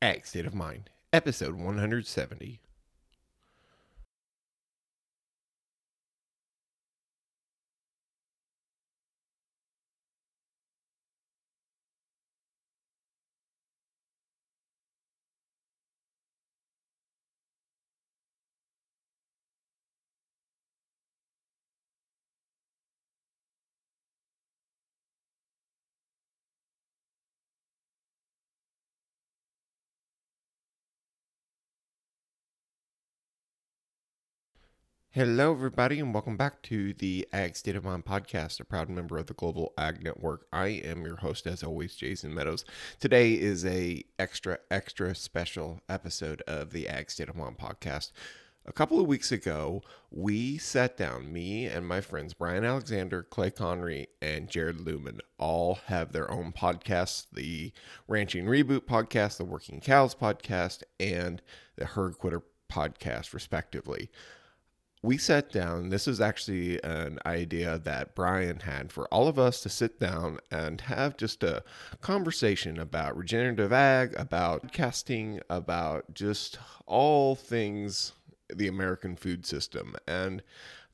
Ag State of Mind, episode 170. Hello, everybody, and welcome back to the Ag State of Mind podcast, a proud member of the Global Ag Network. I am your host, as always, Jason Meadows. Today is a extra, extra special episode of the Ag State of Mind podcast. A couple of weeks ago, we sat down, me and my friends Brian Alexander, Clay Conry, and Jared Luhman all have their own podcasts the Ranching Reboot podcast, the Working Cows podcast, and the Herd Quitter podcast, respectively we sat down. This is actually an idea that Brian had for all of us to sit down and have just a conversation about regenerative ag, about casting, about just all things the American food system. And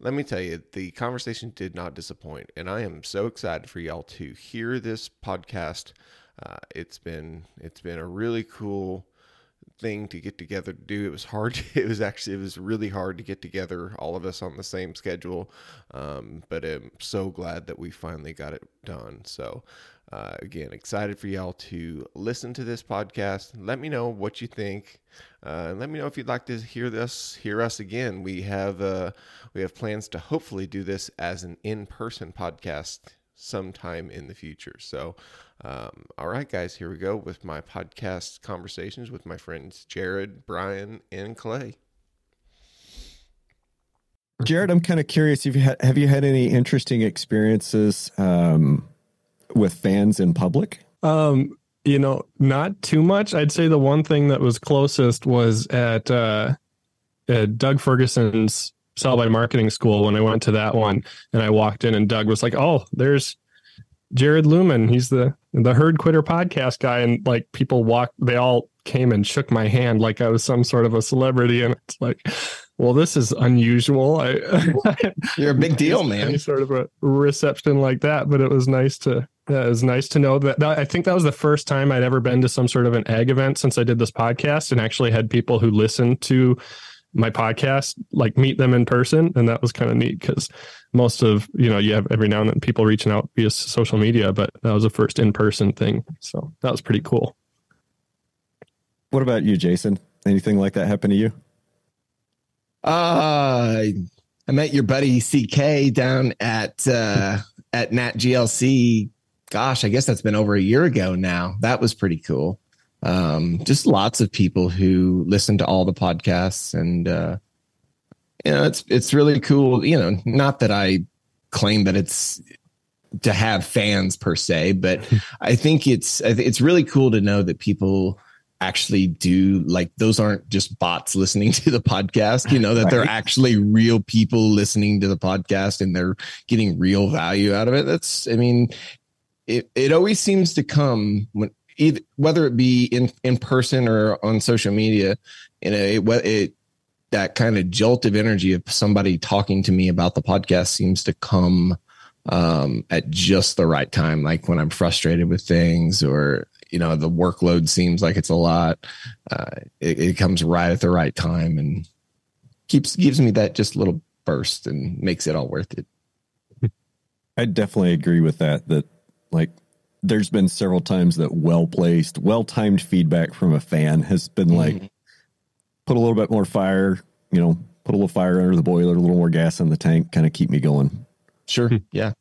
let me tell you, the conversation did not disappoint. And I am so excited for y'all to hear this podcast. Uh, it's been it's been a really cool thing to get together to do. It was hard. It was actually it was really hard to get together, all of us on the same schedule. Um, but I'm so glad that we finally got it done. So. Uh, again, excited for y'all to listen to this podcast. Let me know what you think. Uh, let me know if you'd like to hear this, hear us again. We have uh, we have plans to hopefully do this as an in-person podcast sometime in the future. So, um, all right, guys, here we go with my podcast conversations with my friends Jared, Brian, and Clay. Jared, I'm kind of curious. Have you had, have you had any interesting experiences um, with fans in public? Um, you know, not too much. I'd say the one thing that was closest was at, uh, at Doug Ferguson's sell by marketing school when I went to that one and I walked in and Doug was like, "Oh, there's Jared Luhman. He's the the herd quitter podcast guy." And like people walked, they all came and shook my hand like I was some sort of a celebrity, and it's like, well, this is unusual. I you're a big deal, man. Any sort of a reception like that, but it was nice to. Yeah, it was nice to know that, that. I think that was the first time I'd ever been to some sort of an ag event since I did this podcast, and actually had people who listened to my podcast, like meet them in person. And that was kind of neat because most of, you know, you have every now and then people reaching out via social media, but that was the first in person thing. So that was pretty cool. What about you, Jason? Anything like that happen to you? Uh, I met your buddy CK down at, uh, at Nat GLC. Gosh, I guess that's been over a year ago now. That was pretty cool um, just lots of people who listen to all the podcasts and uh, you know it's it's really cool you know not that i claim that it's to have fans per se but i think it's it's really cool to know that people actually do like those aren't just bots listening to the podcast you know that right. they're actually real people listening to the podcast and they're getting real value out of it that's i mean it, it always seems to come when either, whether it be in in person or on social media, you know, it, it that kind of jolt of energy of somebody talking to me about the podcast seems to come um, at just the right time, like when I'm frustrated with things or you know the workload seems like it's a lot. Uh, it, it comes right at the right time and keeps gives me that just little burst and makes it all worth it. I definitely agree with that. That like there's been several times that well placed, well timed feedback from a fan has been mm-hmm. like, put a little bit more fire, you know, put a little fire under the boiler, a little more gas in the tank, kind of keep me going. Sure. Yeah.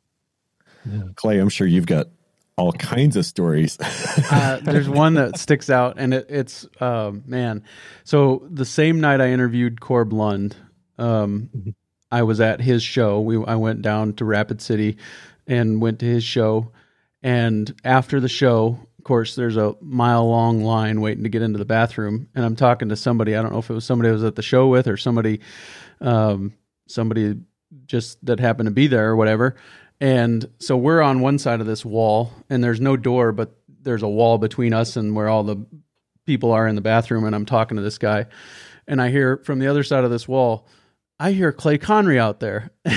yeah. Clay, I'm sure you've got all kinds of stories. uh, there's one that sticks out, and it, it's uh, man. So the same night I interviewed Corb Lund, um, mm-hmm. I was at his show. We I went down to Rapid City and went to his show, and after the show, of course, there's a mile long line waiting to get into the bathroom. And I'm talking to somebody. I don't know if it was somebody I was at the show with or somebody, um, somebody just that happened to be there or whatever. And so we're on one side of this wall, and there's no door, but there's a wall between us and where all the people are in the bathroom, and I'm talking to this guy, and I hear from the other side of this wall, I hear Clay Conry out there, and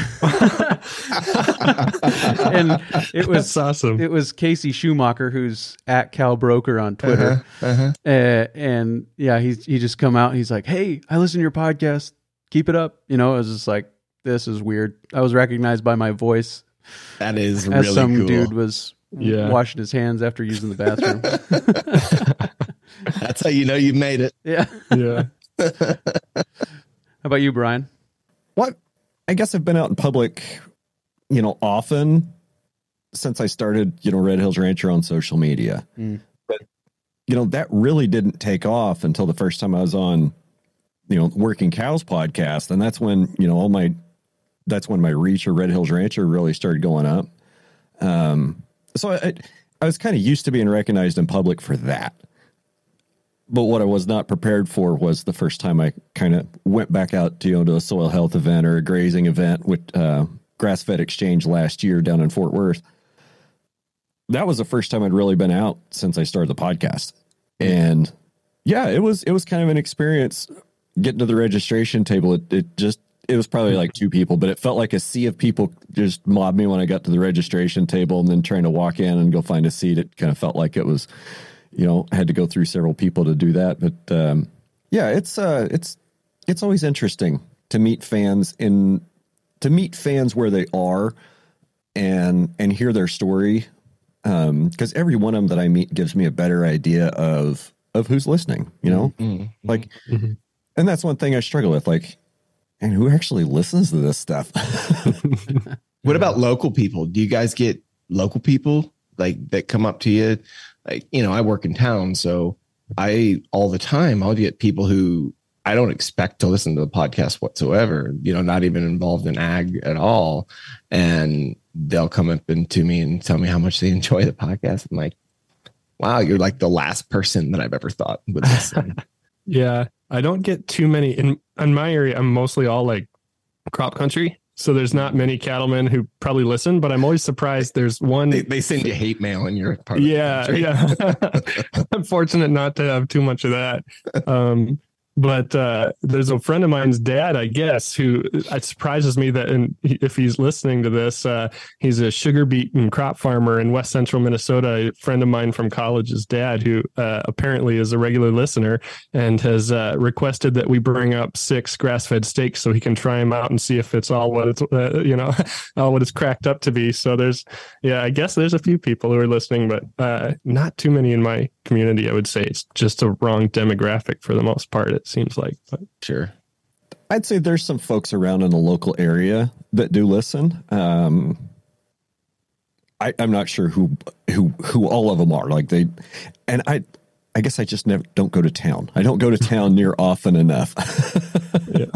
it was That's awesome. it was Casey Schumacher, who's at Cal Broker on Twitter. Uh-huh, uh-huh. Uh, and yeah, he's he just come out. And he's like, "Hey, I listen to your podcast. Keep it up." You know, I was just like, "This is weird." I was recognized by my voice That is as really some cool. dude was Yeah. washing his hands after using the bathroom. That's how you know you made it. yeah. yeah. How about you, Brian? What? I guess I've been out in public, you know, often since I started, you know, Red Hills Rancher on social media. Mm. But, you know, that really didn't take off until the first time I was on, you know, Working Cows podcast. And that's when, you know, all my, that's when my reach or Red Hills Rancher really started going up. Um, so I, I was kind of used to being recognized in public for that. But what I was not prepared for was the first time I kind of went back out to you know to a soil health event or a grazing event with uh, Grass Fed Exchange last year down in Fort Worth. That was the first time I'd really been out since I started the podcast, and yeah, it was it was kind of an experience getting to the registration table. It, it just it was probably like two people, but it felt like a sea of people just mobbed me when I got to the registration table, and then trying to walk in and go find a seat. It kind of felt like it was you know had to go through several people to do that but um yeah it's uh it's it's always interesting to meet fans in to meet fans where they are and and hear their story um because every one of them that i meet gives me a better idea of of who's listening you know Mhm. like Mhm. and that's one thing i struggle with like and who actually listens to this stuff What about local people? Do you guys get local people like that come up to you? Like, you know, I work in town, so I all the time I'll get people who I don't expect to listen to the podcast whatsoever, you know, not even involved in ag at all. And they'll come up and to me and tell me how much they enjoy the podcast. I'm like, wow, you're like the last person that I've ever thought would listen. Yeah, I don't get too many in in my area. I'm mostly all like crop country, so there's not many cattlemen who probably listen. But I'm always surprised. There's one. they, they send you hate mail in your part of the yeah, yeah. I'm fortunate not to have too much of that. Um, but uh, there's a friend of mine's dad, I guess, who it surprises me that in, if he's listening to this, uh, he's a sugar beet and crop farmer in West Central Minnesota. A friend of mine from college's dad, who uh, apparently is a regular listener, and has uh, requested that we bring up six grass-fed steaks so he can try them out and see if it's all what it's uh, you know all what it's cracked up to be. So there's yeah, I guess there's a few people who are listening, but uh, not too many in my community. I would say it's just a wrong demographic for the most part. It seems like, but Sure. I'd say there's some folks around in the local area that do listen. Um, I, I'm not sure who who who all of them are. Like they, and I, I guess I just never don't go to town. I don't go to town near often enough.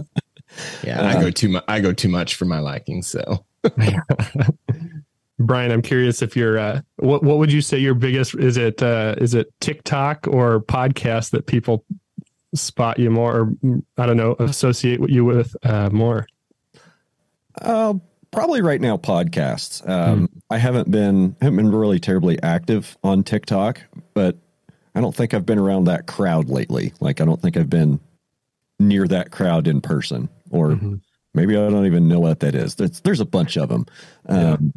Yeah, I go too much. I go too much for my liking. So Brian, I'm curious if you're uh, what what would you say your biggest is it uh, is it TikTok or podcast that people spot you more or I don't know associate you with uh, more? Uh, probably right now podcasts. Um, I haven't been haven't been really terribly active on TikTok, but I don't think I've been around that crowd lately. Like I don't think I've been near that crowd in person, or Mhm. maybe I don't even know what that is. There's there's a bunch of them. Um,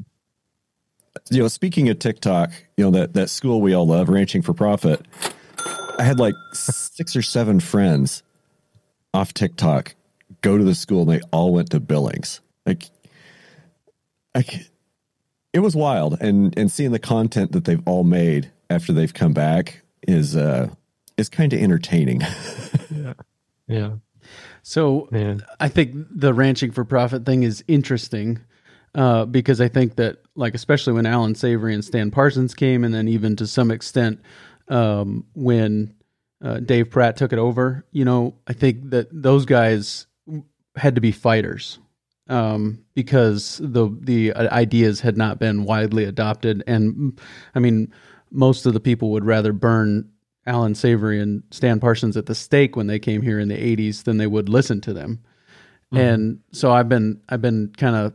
You know, speaking of TikTok, you know that that school we all love, Ranching for Profit. I had like six or seven friends off TikTok go to the school, and they all went to Billings. Like, like it was wild, and and seeing the content that they've all made after they've come back is uh is kind of entertaining. Yeah, yeah. So man. I think the ranching for profit thing is interesting uh, because I think that, like, especially when Alan Savory and Stan Parsons came, and then even to some extent um, when uh, Dave Pratt took it over, you know, I think that those guys had to be fighters um, because the the ideas had not been widely adopted, and I mean, most of the people would rather burn Alan Savory and Stan Parsons at the stake when they came here in the 80s than they would listen to them. And so I've been I've been kind of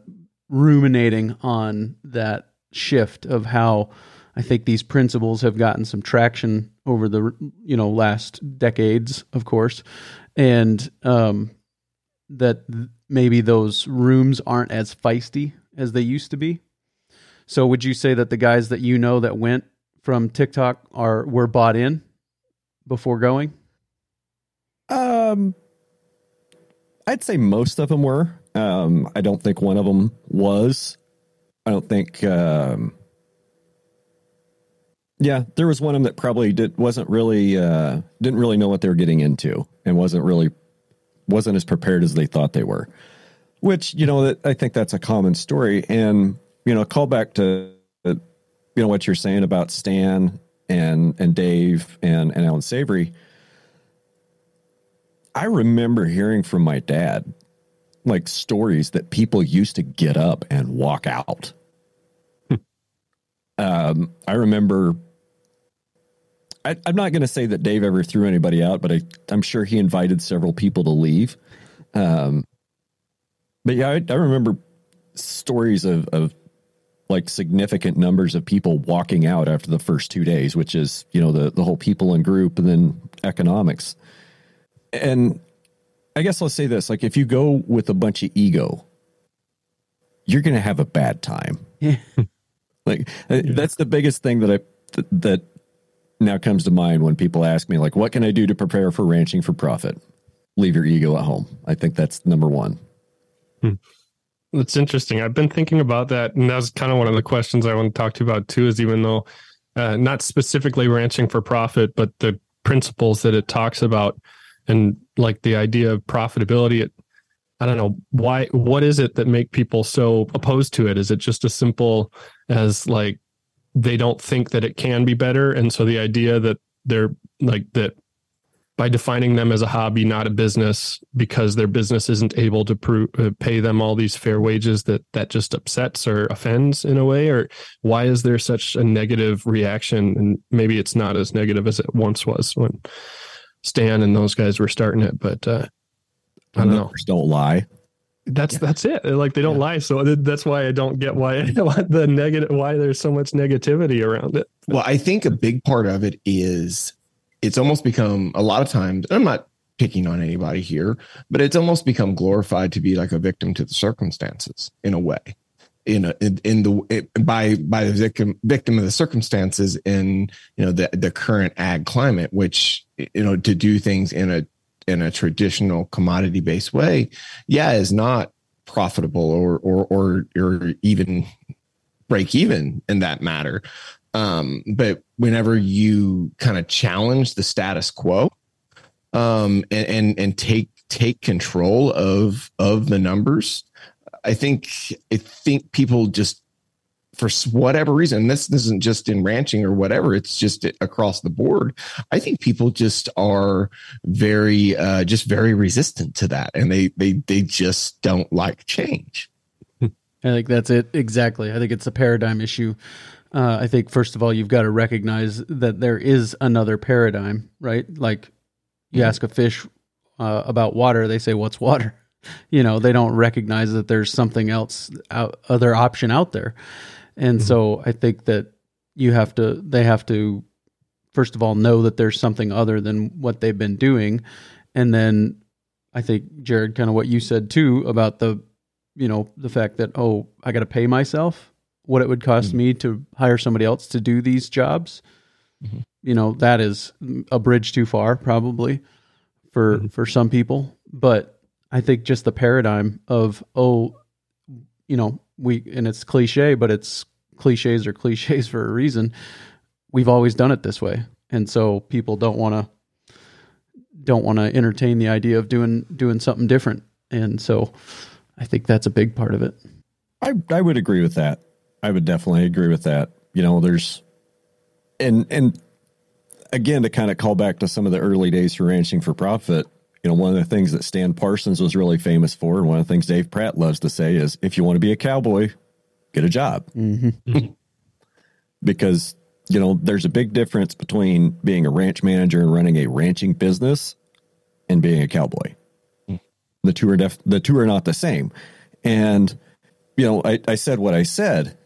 ruminating on that shift of how I think these principles have gotten some traction over the you know last decades, of course, and um, that maybe those rooms aren't as feisty as they used to be. So, would you say that the guys that you know that went from TikTok are were bought in before going? Um, I'd say most of them were. Um, I don't think one of them was. I don't think. Um, yeah, there was one of them that probably did wasn't really uh, didn't really know what they were getting into and wasn't really wasn't as prepared as they thought they were. Which you know that I think that's a common story, and you know, call back to you know what you're saying about Stan and and Dave and and Alan Savory. I remember hearing from my dad like stories that people used to get up and walk out. um, I remember. I, I'm not going to say that Dave ever threw anybody out, but I, I'm sure he invited several people to leave. Um, but yeah, I, I remember stories of, of like significant numbers of people walking out after the first two days, which is, you know, the, the whole people and group and then economics. And I guess I'll say this like, if you go with a bunch of ego, you're going to have a bad time. Yeah. like, uh, that's the biggest thing that I, that now comes to mind when people ask me, like, what can I do to prepare for ranching for profit? Leave your ego at home. I think that's number one. It's interesting. I've been thinking about that, and that's kind of one of the questions I want to talk to you about too. Is even though uh, not specifically ranching for profit, but the principles that it talks about, and like the idea of profitability. It, I don't know why. What is it that make people so opposed to it? Is it just as simple as like they don't think that it can be better, and so the idea that they're like that by defining them as a hobby, not a business, because their business isn't able to pro- uh, pay them all these fair wages, that that just upsets or offends in a way, or why is there such a negative reaction? And maybe it's not as negative as it once was when Stan and those guys were starting it, but uh, I don't know. Don't lie. That's that's it. Like they don't lie, so that's why I don't get why the negative why there's so much negativity around it. Well, I think a big part of it is it's almost become a lot of times, I'm not picking on anybody here, but it's almost become glorified to be like a victim to the circumstances in a way. In, a, in in the it, by by the victim victim of the circumstances in you know the the current ag climate, which you know to do things in a in a traditional commodity based way, yeah, is not profitable or or or or even break even in that matter. Um, but whenever you kind of challenge the status quo, um, and, and and take take control of of the numbers, I think I think people just for whatever reason, this, this isn't just in ranching or whatever, it's just across the board. I think people just are very, uh, just very resistant to that. And they, they, they just don't like change. I think that's it. Exactly. I think it's a paradigm issue. Uh, I think, first of all, you've got to recognize that there is another paradigm, right? Like you ask a fish uh, about water, they say, What's water? You know, they don't recognize that there's something else, out, other option out there. And mm-hmm. so I think that you have to, they have to, first of all, know that there's something other than what they've been doing. And then I think, Jared, kind of what you said too about the, you know, the fact that, oh, I got to pay myself what it would cost mm-hmm. me to hire somebody else to do these jobs. Mm-hmm. You know, that is a bridge too far, probably for, mm-hmm. for some people. But I think just the paradigm of, oh, you know, we, and it's cliche, but it's cliches are cliches for a reason. We've always done it this way. And so people don't want to, don't want to entertain the idea of doing, doing something different. And so I think that's a big part of it. I, I would agree with that. I would definitely agree with that. You know, there's, and, and again, to kind of call back to some of the early days for ranching for profit, you know, one of the things that Stan Parsons was really famous for, and one of the things Dave Pratt loves to say is, if you want to be a cowboy, get a job. Mm-hmm. because, you know, there's a big difference between being a ranch manager and running a ranching business and being a cowboy. Mm. The two are def- the two are not the same. And, you know, I, I said what I said,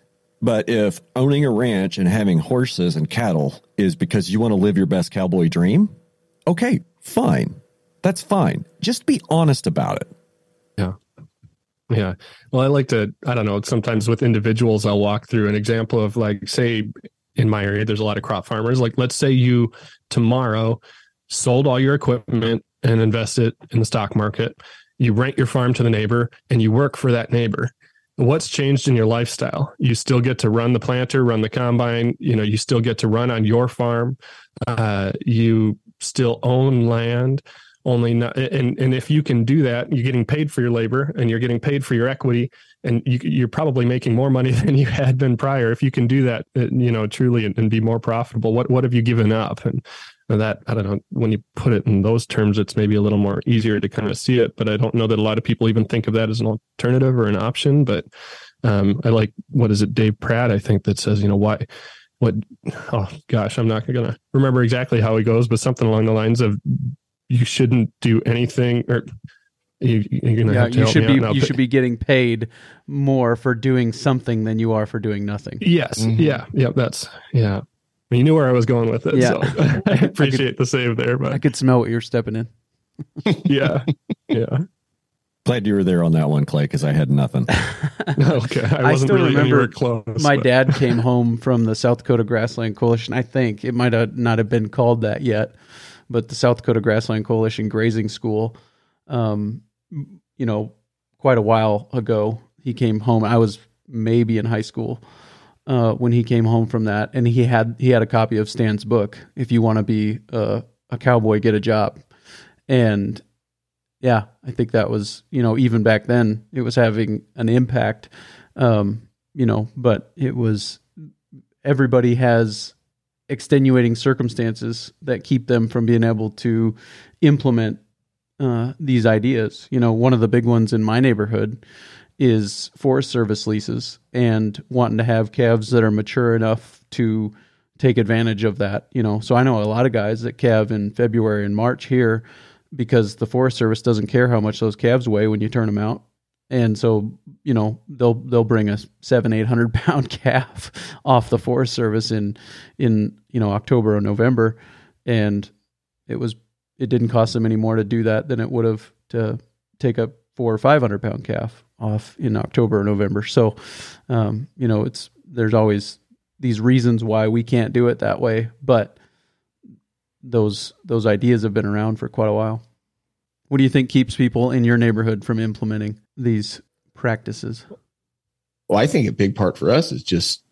But if owning a ranch and having horses and cattle is because you want to live your best cowboy dream, okay, fine. That's fine. Just be honest about it. Yeah. Yeah. Well, I like to, I don't know, sometimes with individuals, I'll walk through an example of like, say, in my area, there's a lot of crop farmers. Like, let's say you tomorrow sold all your equipment and invest it in the stock market. You rent your farm to the neighbor and you work for that neighbor. What's changed in your lifestyle? You still get to run the planter, run the combine. You know, you still get to run on your farm. Uh, you still own land only not, and and if you can do that you're getting paid for your labor and you're getting paid for your equity and you, you're probably making more money than you had been prior. If you can do that uh, you know truly and, and be more profitable what what have you given up? And that i don't know when you put it in those terms it's maybe a little more easier to kind of see it but i don't know that a lot of people even think of that as an alternative or an option but um, i like what is it dave pratt i think that says you know why what oh gosh i'm not to remember exactly how he goes but something along the lines of you shouldn't do anything or you, are gonna yeah, have to you help should me be out now, you but- should be getting paid more for doing something than you are for doing nothing. yes Mhm. yeah yeah that's yeah I mean, you knew where I was going with it, Yeah. so I appreciate the save there. But I could smell what you're stepping in. yeah, yeah. Glad you were there on that one, Clay, because I had nothing. Okay, I I wasn't still really remember close. My but- dad came home from the South Dakota Grassland Coalition. I think it might have not have been called that yet, but the South Dakota Grassland Coalition Grazing School. Um, you know, quite a while ago, he came home. I was maybe in high school uh, when he came home from that, and he had he had a copy of Stan's book. If you want to be a, a cowboy, get a job, and yeah, I think that was you know even back then it was having an impact. Um, you know, but it was everybody has extenuating circumstances that keep them from being able to implement uh, these ideas. You know, one of the big ones in my neighborhood is Forest Service leases and wanting to have calves that are mature enough to take advantage of that. You know, so I know a lot of guys that calve in February and March here because the Forest Service doesn't care how much those calves weigh when you turn them out. And so, you know, they'll they'll bring a seven, eight hundred pound calf off the Forest Service in in you know October or November, and it was it didn't cost them any more to do that than it would have to take a four or five hundred pound calf off in October or November. So, um, you know, it's there's always these reasons why we can't do it that way, but those those ideas have been around for quite a while. What do you think keeps people in your neighborhood from implementing these practices? Well, I think a big part for us is just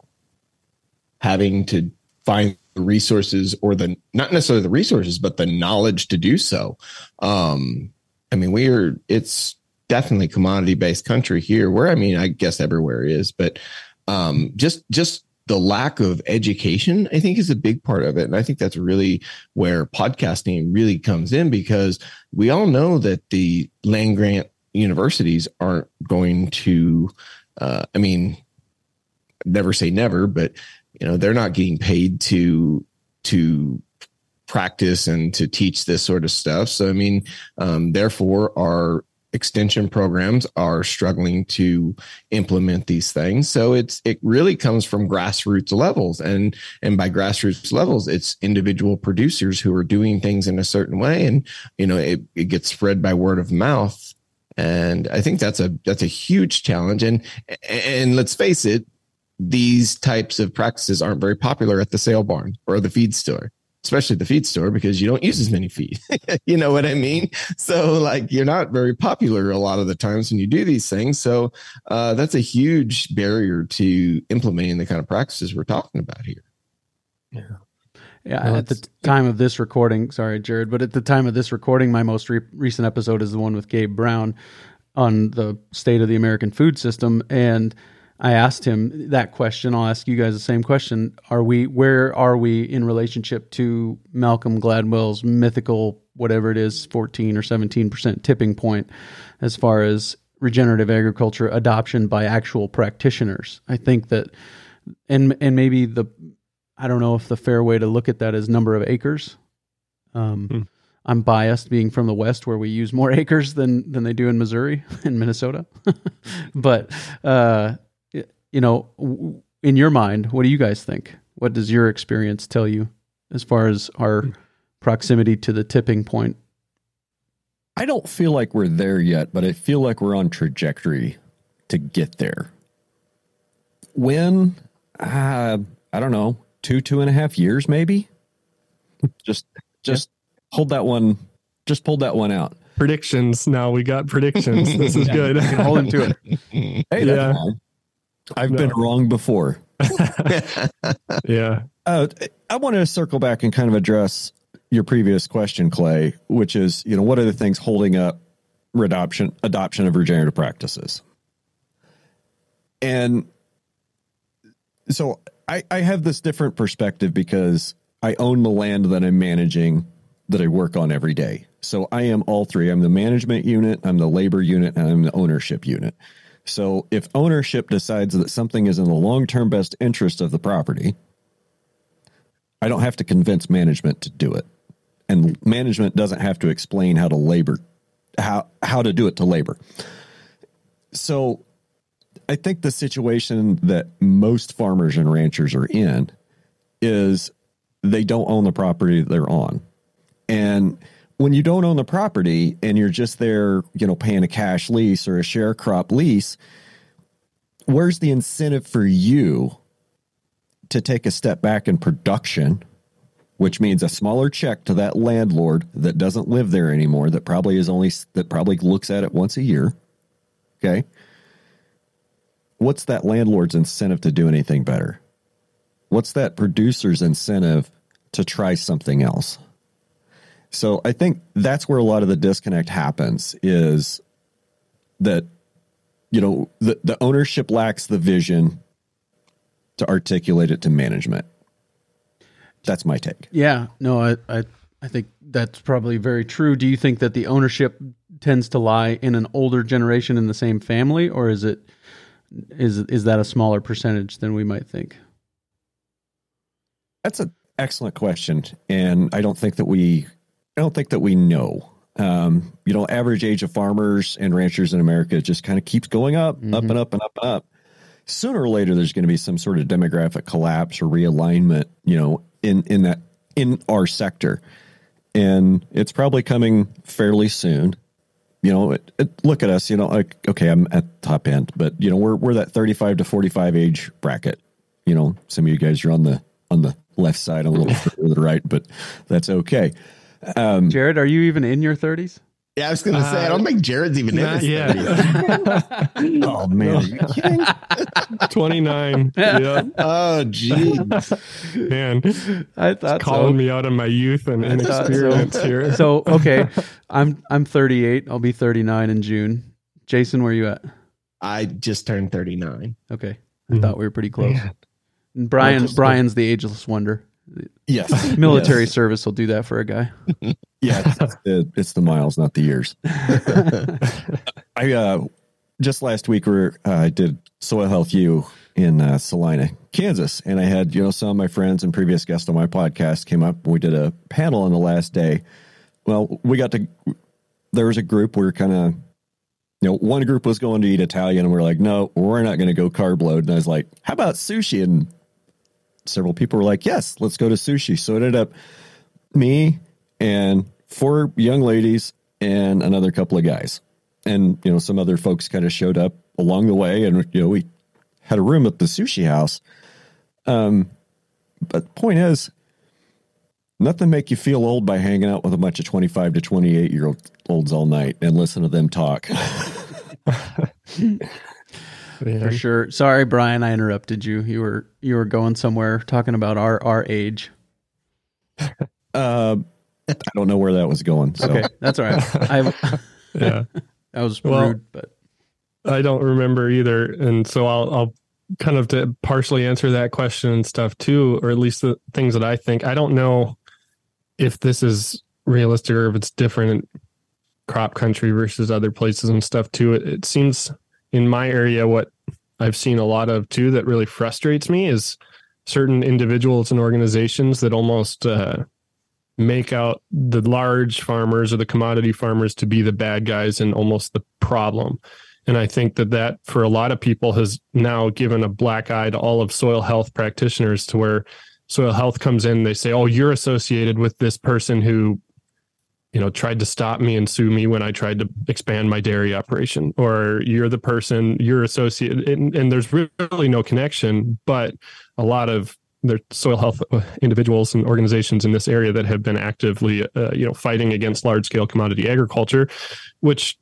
having to find the resources or the not necessarily the resources, but the knowledge to do so. Um, I mean, we are it's definitely commodity based country here, where I mean, I guess everywhere is, but um, just just the lack of education, I think, is a big part of it, and I think that's really where podcasting really comes in because we all know that the land grant universities aren't going to uh, I mean, never say never, but you know, they're not getting paid to to practice and to teach this sort of stuff. So I mean, um, therefore, our extension programs are struggling to implement these things. So it's it really comes from grassroots levels, and and by grassroots levels, it's individual producers who are doing things in a certain way, and you know, it, it gets spread by word of mouth and i think that's a that's a huge challenge. And and let's face it these types of practices aren't very popular at the sale barn or the feed store especially the feed store because you don't use as many feed. You know what i mean? So like you're not very popular a lot of the times when you do these things. So uh, that's a huge barrier to implementing the kind of practices we're talking about here. Yeah, Well, at the time of this recording, sorry, Jared, but at the time of this recording, my most re- recent episode is the one with Gabe Brown on the state of the American food system, and I asked him that question. I'll ask you guys the same question: Are we where are we in relationship to Malcolm Gladwell's mythical whatever it is, fourteen or seventeen percent tipping point, as far as regenerative agriculture adoption by actual practitioners? I think that, and and maybe the I don't know if the fair way to look at that is number of acres. Um, Hmm. I'm biased being from the West where we use more acres than than they do in Missouri and Minnesota. but uh, you know, in your mind, what do you guys think? What does your experience tell you as far as our proximity to the tipping point? I don't feel like we're there yet, but I feel like we're on trajectory to get there. When, uh, I don't know, two, two and a half years, maybe. Just, just hold that one. Just pulled that one out. Predictions. Now we got predictions. This is Yeah, good. you can hold him to it. Hey, Yeah. that's fine. I've been wrong before. yeah. Uh, I want to circle back and kind of address your previous question, Clay, which is, you know, what are the things holding up adoption adoption of regenerative practices? And so I, I have this different perspective because I own the land that I'm managing that I work on every day. So I am all three. I'm the management unit, I'm the labor unit, and I'm the ownership unit. So if ownership decides that something is in the long term best interest of the property, I don't have to convince management to do it. And management doesn't have to explain how to labor how how to do it to labor. So I think the situation that most farmers and ranchers are in is they don't own the property they're on. And when you don't own the property and you're just there, you know, paying a cash lease or a share crop lease, where's the incentive for you to take a step back in production, which means a smaller check to that landlord that doesn't live there anymore, that probably is only that probably looks at it once a year. Okay. What's that landlord's incentive to do anything better? What's that producer's incentive to try something else? So I think that's where a lot of the disconnect happens is that you know the, the ownership lacks the vision to articulate it to management. That's my take. Yeah, no, I, I, I think that's probably very true. Do you think that the ownership tends to lie in an older generation in the same family, or is it is is that a smaller percentage than we might think? That's an excellent question, and I don't think that we, I don't think that we know. Um, you know, average age of farmers and ranchers in America just kind of keeps going up, up and up and up and up. Sooner or later, there's going to be some sort of demographic collapse or realignment. You know, in in that in our sector, and it's probably coming fairly soon. You know, it, it, look at us. You know, like okay, I'm at the top end, but you know, we're we're that 35 to 45 age bracket. You know, some of you guys are on the on the left side, a little further to the right, but that's okay. Um, Jared, are you even in your thirties? Yeah, I was gonna say I don't think Jared's even in Not his yet. 30s. oh man, are you kidding? 29. yeah. Oh, geez. Man, I thought calling me out of my youth and I thought so. inexperience here. So okay, I'm I'm 38. I'll be 39 in June. Jason, where are you at? I just turned 39. Okay, I Mhm. thought we were pretty close. And Brian, Brian's the ageless wonder. Yes, Military Yes. service will do that for a guy. Yeah, it's, the, it's the miles, not the years. I uh, just last week we uh, I did Soil Health U in uh, Salina, Kansas, and I had you know some of my friends and previous guests on my podcast came up. We did a panel on the last day. Well, we got to there was a group we were kind of you know one group was going to eat Italian, and we are like, no, we're not going to go carb load. And I was like, how about sushi? And several people were like, yes, let's go to sushi. So it ended up me and four young ladies and another couple of guys. And, you know, some other folks kind of showed up along the way and, you know, we had a room at the sushi house. Um, but the point is, nothing make you feel old by hanging out with a bunch of 25 to 28 year olds all night and listen to them talk. Man. For sure. Sorry, Brian, I interrupted you. You were you were going somewhere talking about our our age. Uh, I don't know where that was going. So. Okay, that's all right. I Yeah. that was Well- rude, but I don't remember either, and so I'll I'll kind of to partially answer that question and stuff too, or at least the things that I think. I don't know if this is realistic or if it's different crop country versus other places and stuff too. It, it seems in my area what I've seen a lot of too that really frustrates me is certain individuals and organizations that almost uh, make out the large farmers or the commodity farmers to be the bad guys and almost the problem. And I think that that for a lot of people has now given a black eye to all of soil health practitioners to where soil health comes in, they say, oh, you're associated with this person who you know tried to stop me and sue me when i tried to expand my dairy operation or you're the person you're associated and, and there's really no connection but a lot of their soil health individuals and organizations in this area that have been actively uh, you know fighting against large scale commodity agriculture which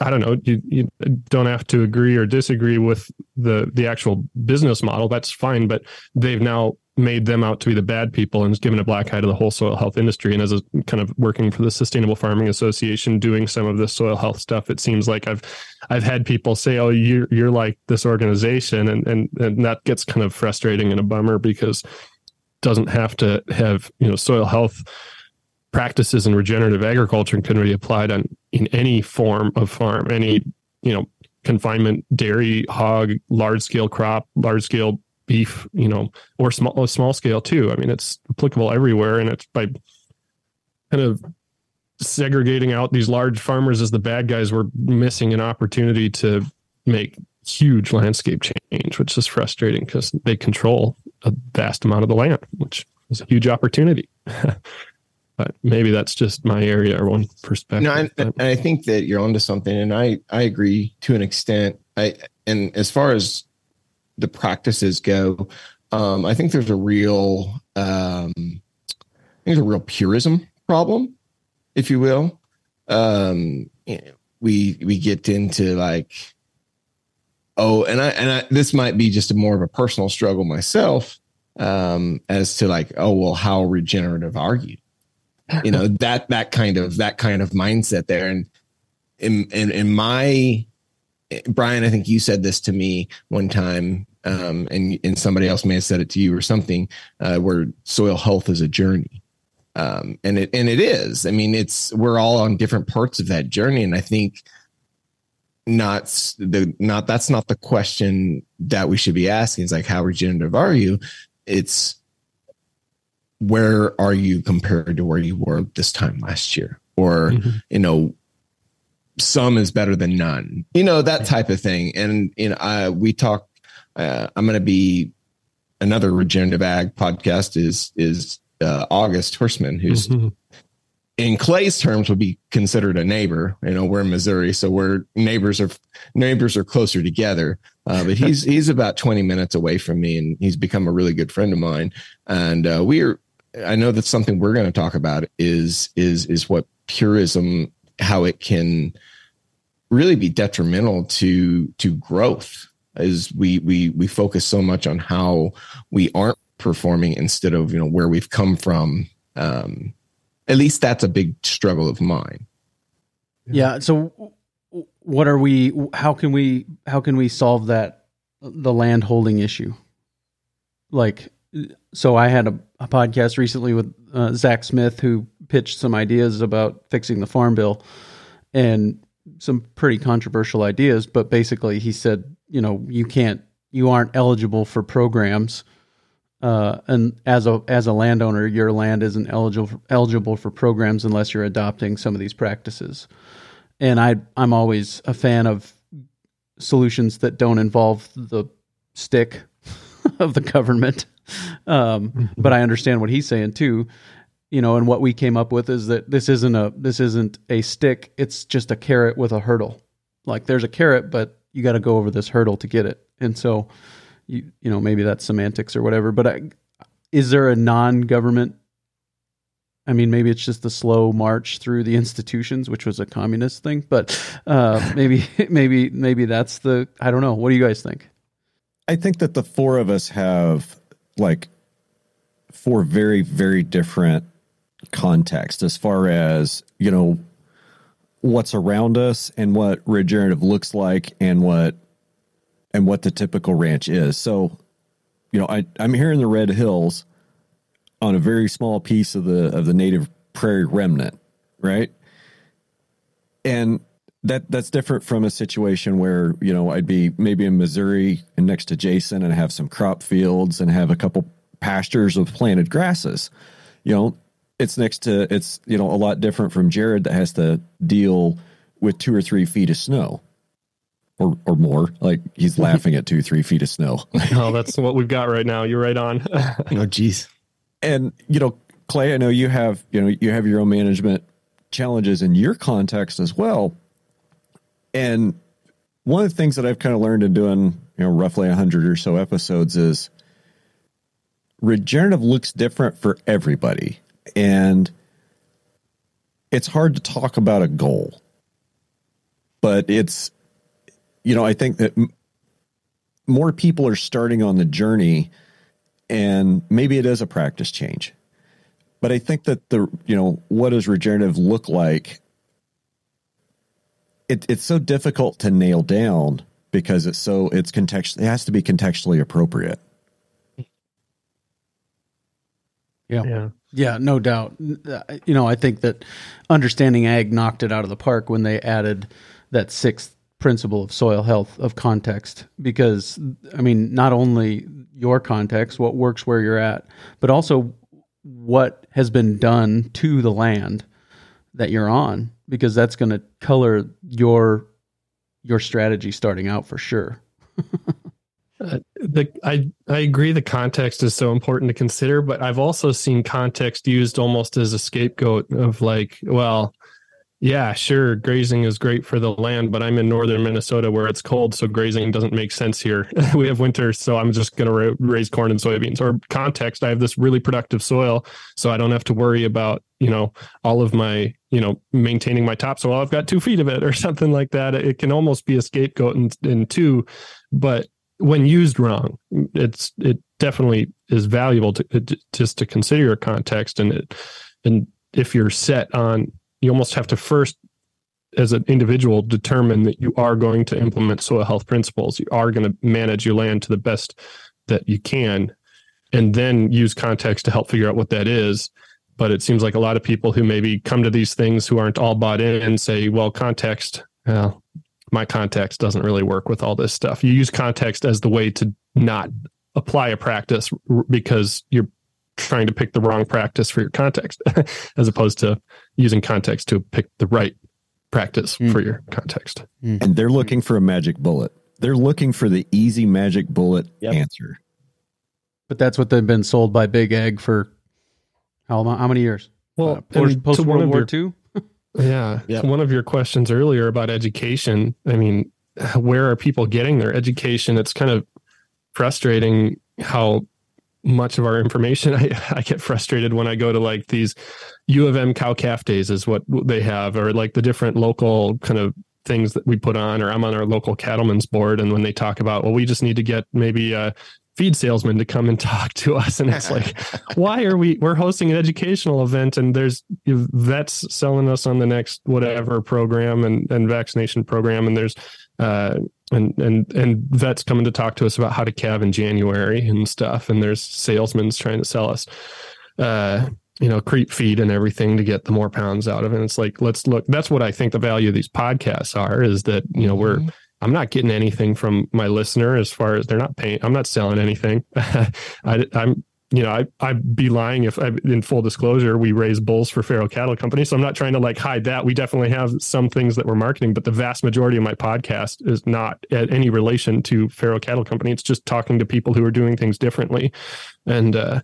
I don't know. You, you don't have to agree or disagree with the the actual business model. That's fine, but they've now made them out to be the bad people and given a black eye to the whole soil health industry. And as a kind of working for the Sustainable Farming Association, doing some of this soil health stuff, it seems like I've I've had people say, "Oh, you're you're like this organization," and and and that gets kind of frustrating and a bummer because doesn't have to have you know soil health practices and regenerative agriculture can be applied on in any form of farm, any you know confinement, dairy, hog, large scale crop, large scale beef, you know, or small small scale too. I mean, it's applicable everywhere, and it's by kind of segregating out these large farmers as the bad guys. We're missing an opportunity to make huge landscape change, which is frustrating because they control a vast amount of the land, which is a huge opportunity. but maybe that's just my area or one perspective. No, and, and I think that you're onto something, and I I agree to an extent. I and as far as the practices go, um, I think there's a real um, there's a real purism problem, if you will. Um, we we get into like oh, and I and I this might be just a more of a personal struggle myself um, as to like oh well, how regenerative are you? You know that that kind of that kind of mindset there, and in in, in my Brian, I think you said this to me one time, um, and and somebody else may have said it to you or something, uh, where soil health is a journey, um, and it and it is. I mean, it's we're all on different parts of that journey, and I think not the not that's not the question that we should be asking. It's like how regenerative are you? It's where are you compared to where you were this time last year, or mm-hmm. you know some is better than none, you know, that type of thing. And, you know, I, we talk, uh, I'm going to be another regenerative ag podcast is, is, uh, August Horseman, who's mm-hmm. in Clay's terms would be considered a neighbor. You know, we're in Missouri, so we're neighbors are neighbors are closer together. Uh, but he's he's about 20 minutes away from me, and he's become a really good friend of mine. And uh, we are, I know that's something we're going to talk about is is is what purism how it can really be detrimental to to growth as we we we focus so much on how we aren't performing instead of you know where we've come from. Um at least that's a big struggle of mine. Yeah. So what are we how can we how can we solve that the land holding issue? Like so i had a, a podcast recently with uh, zach smith who pitched some ideas about fixing the farm bill and some pretty controversial ideas, but basically he said, you know, you can't, you aren't eligible for programs. Uh, and as a as a landowner, your land isn't eligible for, eligible for programs unless you're adopting some of these practices. And I I'm always a fan of solutions that don't involve the stick of the government. Um, but I understand what he's saying too you know, and what we came up with is that this isn't a this isn't a stick, it's just a carrot with a hurdle. Like there's a carrot, but you got to go over this hurdle to get it. And so you you know, maybe that's semantics or whatever, but I, is there a non-government I mean, maybe it's just the slow march through the institutions, which was a communist thing, but uh, maybe, maybe, maybe that's the. I don't know. What do you guys think? I think that the four of us have like four very, very different context as far as, you know, what's around us and what regenerative looks like and what and what the typical ranch is. So, you know, I, I'm here in the Red Hills on a very small piece of the of the native prairie remnant, right? And that that's different from a situation where you know I'd be maybe in Missouri and next to Jason and have some crop fields and have a couple pastures of planted grasses. You know, it's next to it's you know a lot different from Jared that has to deal with two or three feet of snow. or or more. Like he's laughing at two, three feet of snow. oh, that's what we've got right now. You're right on. Oh, geez. and you know, Clay, I know you have you know you have your own management challenges in your context as well. And one of the things that I've kind of learned in doing you know roughly hundred or so episodes is regenerative looks different for everybody, and it's hard to talk about a goal, but it's you know I think that m- more people are starting on the journey and maybe it is a practice change but i think that the you know what does regenerative look like it, it's so difficult to nail down because it's so it's context it has to be contextually appropriate Yeah. yeah. Yeah, no doubt. Uh, You know, I think that understanding ag knocked it out of the park when they added that sixth principle of soil health of context because I mean, not only your context, what works where you're at, but also what has been done to the land that you're on because that's going to color your your strategy starting out for sure. Uh, the I I agree the context is so important to consider, but I've also seen context used almost as a scapegoat of like, well, yeah, sure, grazing is great for the land, but I'm in northern Minnesota where it's cold, so grazing doesn't make sense here. we have winter, so I'm just going to ra- raise corn and soybeans. Or context, I have this really productive soil, so I don't have to worry about you know all of my you know maintaining my topsoil. I've got two feet of it or something like that. It can almost be a scapegoat in, in two, but when used wrong, it's it definitely is valuable to uh, just to consider your context and it and if you're set on you almost have to first as an individual determine that you are going to implement soil health principles. You are going to manage your land to the best that you can and then use context to help figure out what that is. But it seems like a lot of people who maybe come to these things who aren't all bought in and say well context well my context doesn't really work with all this stuff you use context as the way to not apply a practice because you're trying to pick the wrong practice for your context as opposed to using context to pick the right practice Mm. for your context. and they're looking for a magic bullet they're looking for the easy magic bullet Yep. answer But that's what they've been sold by Big Ag for how long, how many years? Well, post and to one World War your- II. Yeah. Yep. One of your questions earlier about education, I mean, where are people getting their education? It's kind of frustrating how much of our information I, I get frustrated when I go to like these U of M cow calf days is what they have, or like the different local kind of things that we put on, or I'm on our local cattlemen's board. And when they talk about, well, we just need to get maybe a feed salesman to come and talk to us. And it's like, why are we, we're hosting an educational event and there's vets selling us on the next whatever program and, and vaccination program. And there's, uh, and and and vets coming to talk to us about how to calve in January and stuff. And there's salesmen trying to sell us, uh, you know, creep feed and everything to get the more pounds out of it. And it's like, let's look. That's what I think the value of these podcasts are. Is that you know we're I'm not getting anything from my listener as far as they're not paying. I'm not selling anything. I, I'm you know, I, I'd be lying if I, in full disclosure, we raise bulls for Pharo Cattle Company. So I'm not trying to like hide that. We definitely have some things that we're marketing, but the vast majority of my podcast is not at any relation to Pharo Cattle Company. It's just talking to people who are doing things differently and, uh,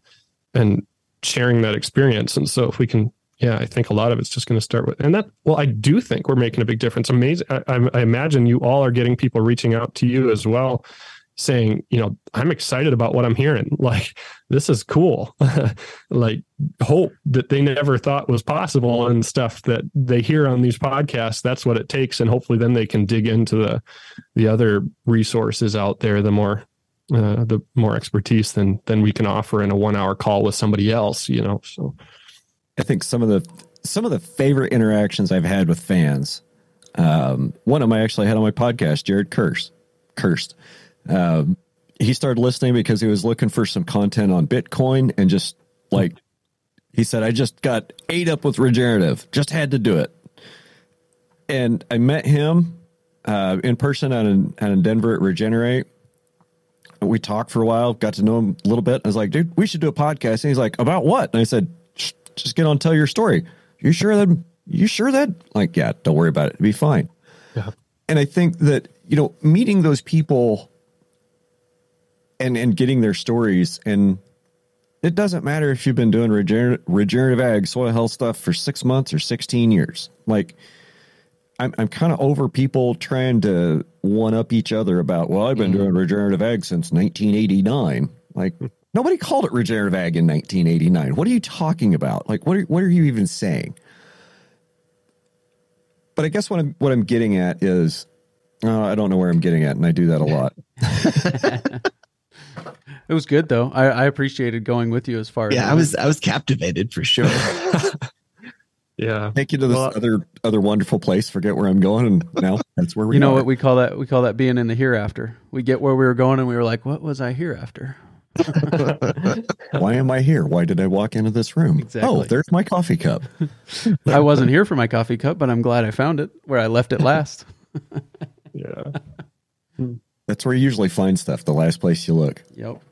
and sharing that experience. And so if we can, yeah, I think a lot of it's just going to start with, and that, well, I do think we're making a big difference. Amazing. I, I, imagine you all are getting people reaching out to you as well saying, you know, I'm excited about what I'm hearing. Like, this is cool. like, hope that they never thought was possible and stuff that they hear on these podcasts. That's what it takes, and hopefully, then they can dig into the the other resources out there. The more uh, the more expertise than than we can offer in a one hour call with somebody else. You know, so I think some of the some of the favorite interactions I've had with fans. Um, one of them I actually had on my podcast, Jared Curse, cursed. Um, he started listening because he was looking for some content on Bitcoin and just like he said, I just got ate up with regenerative, just had to do it. And I met him uh, in person out in Denver at Regenerate. We talked for a while, got to know him a little bit. I was like, dude, we should do a podcast. And he's like, about what? And I said, "Just- get on, tell your story. You sure that? You sure that? Like, yeah, don't worry about it. It'll be fine. Yeah. And I think that you know, meeting those people and and getting their stories and it doesn't matter if you've been doing regener- regenerative ag soil health stuff for six months or 16 years like i'm, I'm kind of over people trying to one up each other about well i've been mm-hmm. doing regenerative ag since 1989 like hmm. Nobody called it regenerative ag in 1989 what are you talking about like what are, what are you even saying but i guess what i'm what i'm getting at is uh, i don't know where i'm getting at and i do that a lot It was good though. I, I appreciated going with you as far as Yeah, I was I was captivated for sure. Yeah. take you to this Well- other other wonderful place forget where i'm going and now that's where we You know are. what we call that? We call that being in the hereafter. We get where we were going and we were like, what was I hereafter? Why am I here? Why did I walk into this room? Oh, exactly. Oh, there's my coffee cup. I wasn't here for my coffee cup, but I'm glad I found it where I left it last. Yeah. That's where you usually find stuff, the last place you look. Yep.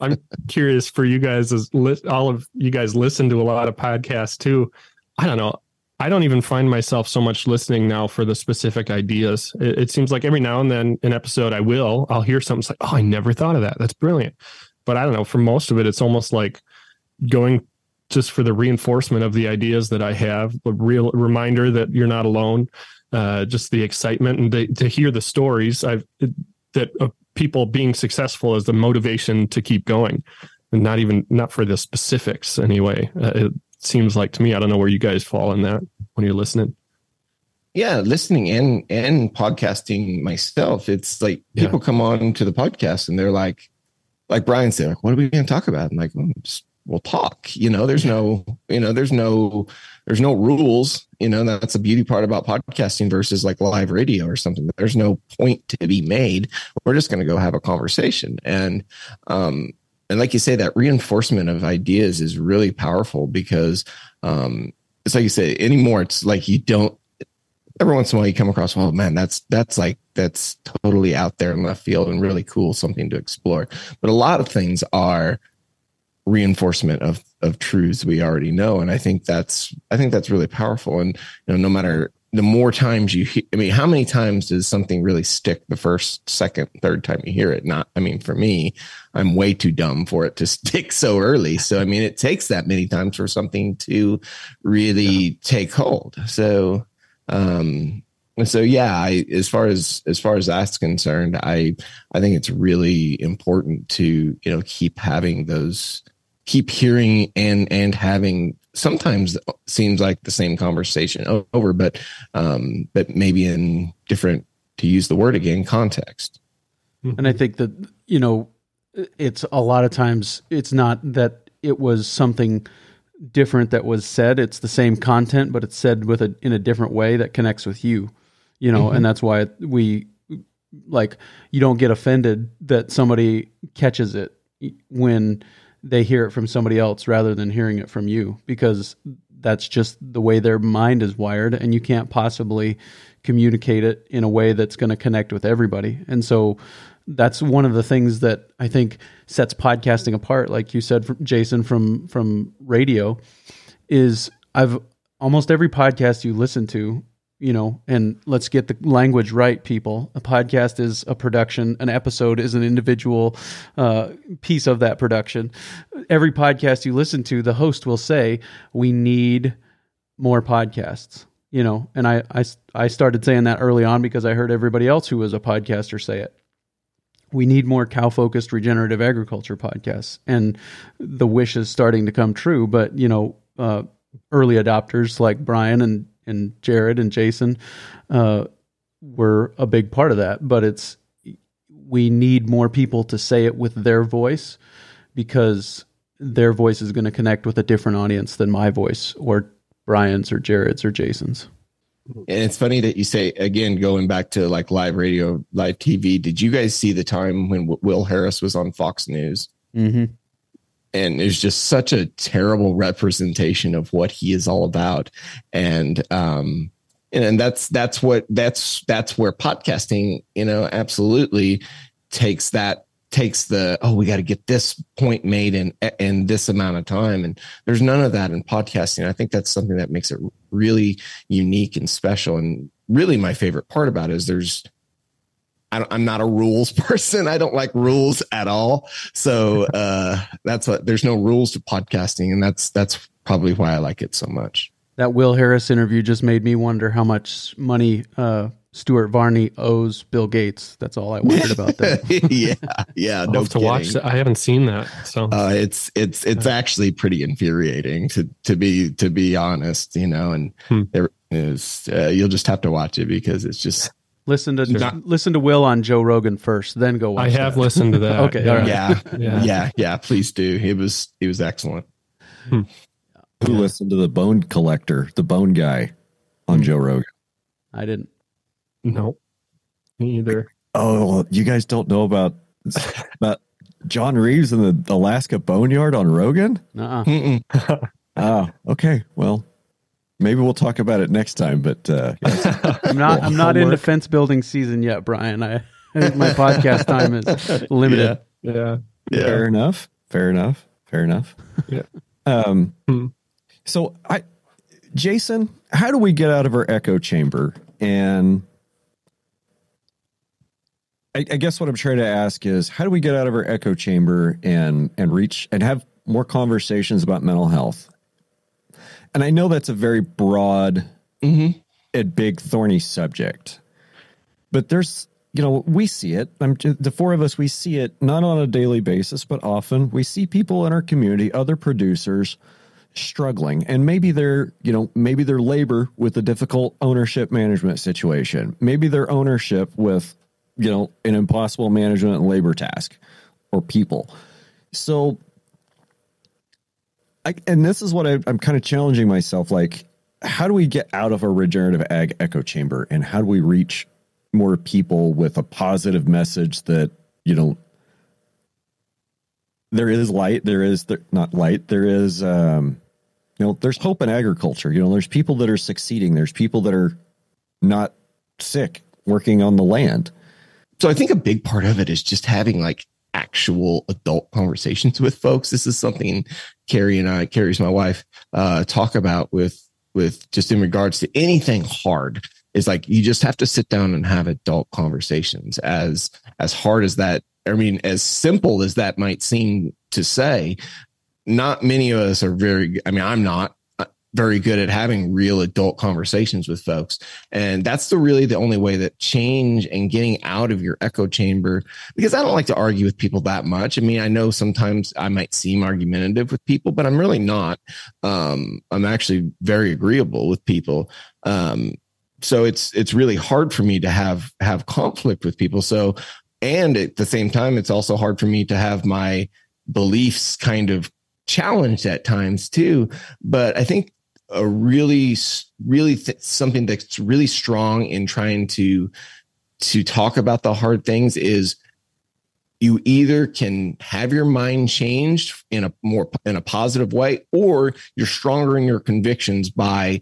I'm curious for you guys as li- all of you guys listen to a lot of podcasts too. I don't know. I don't even find myself so much listening now for the specific ideas. It, it seems like every now and then an episode I will, I'll hear something like, oh, I never thought of that. That's brilliant. But I don't know. For most of it, it's almost like going just for the reinforcement of the ideas that I have, a real reminder that you're not alone. Uh, just the excitement and to, to hear the stories I've that uh, people being successful is the motivation to keep going and not even not for the specifics anyway uh, it seems like to me i don't know where you guys fall in that when you're listening yeah, listening and and podcasting myself, it's like Yeah. people come on to the podcast and they're like, like Brian said, like, what are we going to talk about? I'm like, well, just, we'll talk. You know, there's no, you know, there's no, there's no rules. You know, that's the beauty part about podcasting versus like live radio or something. There's no point to be made. We're just going to go have a conversation and, um, and like you say, that reinforcement of ideas is really powerful because, um, it's like you say anymore. It's like you don't every once in a while you come across, oh man, that's that's like that's totally out there in left field and really cool, something to explore. But a lot of things are reinforcement of of truths we already know, and I think that's I think that's really powerful. And you know, no matter the more times you, he- I mean, how many times does something really stick the first, second, third time you hear it? Not, I mean, for me, I'm way too dumb for it to stick so early. So, I mean, it takes that many times for something to really take hold. So, um, so yeah, I as far as as far as that's concerned, I I think it's really important to you know keep having those, keep hearing and and having sometimes seems like the same conversation over, but um, but maybe in different to use the word again context. And I think that, you know, it's a lot of times it's not that it was something different that was said. It's the same content, but it's said with a in a different way that connects with you. You know, and that's why we like you don't get offended that somebody catches it when they hear it from somebody else rather than hearing it from you because that's just the way their mind is wired and you can't possibly communicate it in a way that's going to connect with everybody. And so that's one of the things that I think sets podcasting apart like you said from Jason from from radio is I've almost every podcast you listen to you know, and let's get the language right, people. A podcast is a production, an episode is an individual uh, piece of that production. Every podcast you listen to, the host will say, We need more podcasts, you know, and I, I, I started saying that early on because I heard everybody else who was a podcaster say it. We need more cow focused regenerative agriculture podcasts. And the wish is starting to come true. But, you know, uh, early adopters like Brian and and Jared and Jason uh, were a big part of that. But it's we need more people to say it with their voice because their voice is going to connect with a different audience than my voice or Brian's or Jared's or Jason's. And it's funny that you say again, going back to like live radio, live TV. Did you guys see the time when W- Will Harris was on Fox News? Mm-hmm. And it's just such a terrible representation of what he is all about. And um and, and that's that's what that's that's where podcasting you know absolutely takes that takes the oh we got to get this point made in in this amount of time. And there's none of that in podcasting. I think that's something that makes it really unique and special. And really my favorite part about it is there's I am not a rules person. I don't like rules at all. So uh, that's what there's no rules to podcasting, and that's that's probably why I like it so much. That Will Harris interview just made me wonder how much money uh, Stuart Varney owes Bill Gates. That's all I wondered about that. yeah, yeah. I'll no have to watch kidding. that. I haven't seen that. So Uh, it's it's it's actually pretty infuriating to to be to be honest, you know. And Hmm. there is uh, you'll just have to watch it because it's just listen to Sure. listen to Will on Joe Rogan first, then go watch. I have that. listened to that. Okay, all right. yeah Yeah. yeah yeah. Please do. It was it was excellent. Hmm. Who listened to the Bone Collector, the Bone Guy, on hmm. Joe Rogan? I didn't. No, me either. Oh, you guys don't know about about John Reeves and the Alaska Boneyard on Rogan? Uh-uh. Oh, okay. Well, maybe we'll talk about it next time. But uh, yeah, I'm not. I'm not into Homework. fence building season yet, Brian. I, I think my podcast time is limited. Yeah. fair enough. Fair enough. Fair enough. Yeah. Um. Hmm. So I, Jason, how do we get out of our echo chamber? And I, I guess what I'm trying to ask is, how do we get out of our echo chamber and and reach and have more conversations about mental health? And I know that's a very broad Mhm. and big thorny subject, but there's you know we see it. I'm the four of us. We see it not on a daily basis, but often we see people in our community, other producers struggling and maybe they're you know maybe their labor with a difficult ownership management situation maybe their ownership with you know an impossible management and labor task or people so I, and this is what I, i'm kind of challenging myself like how do we get out of a regenerative ag echo chamber and how do we reach more people with a positive message that you know there is light there is there, not light there is um you know there's hope in agriculture you know there's people that are succeeding there's people that are not sick working on the land. So I think a big part of it is just having like actual adult conversations with folks. This is something Carrie and I, Carrie's my wife, uh, talk about with with just in regards to anything hard. Is like you just have to sit down and have adult conversations. As as hard as that, I mean, as simple as that might seem to say, not many of us are very. I mean, I'm not very good at having real adult conversations with folks. And that's the really the only way that change and getting out of your echo chamber because i don't like to argue with people that much. I mean i know sometimes i might seem argumentative with people but i'm really not. Um, i'm actually very agreeable with people. Um, so it's it's really hard for me to have have conflict with people. So and at the same time it's also hard for me to have my beliefs kind of challenged at times too. But i think a really really th- something that's really strong in trying to to talk about the hard things is you either can have your mind changed in a more in a positive way or you're stronger in your convictions by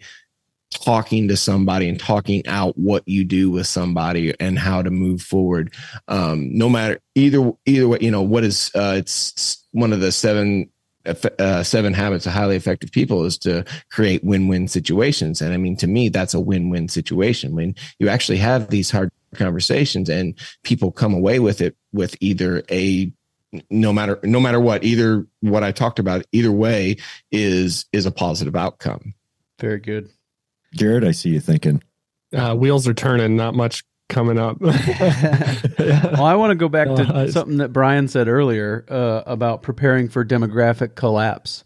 talking to somebody and talking out what you do with somebody and how to move forward. Um no matter either either way you know what is uh it's one of the seven uh, seven habits of highly effective people is to create win-win situations and i mean to me that's a win-win situation when you actually have these hard conversations and people come away with it with either a no matter no matter what either what i talked about either way is is a positive outcome Very good. jared i see you thinking Uh, wheels are turning. Not much coming up. Well, I want to go back Uh, to something that Brian said earlier uh, about preparing for demographic collapse.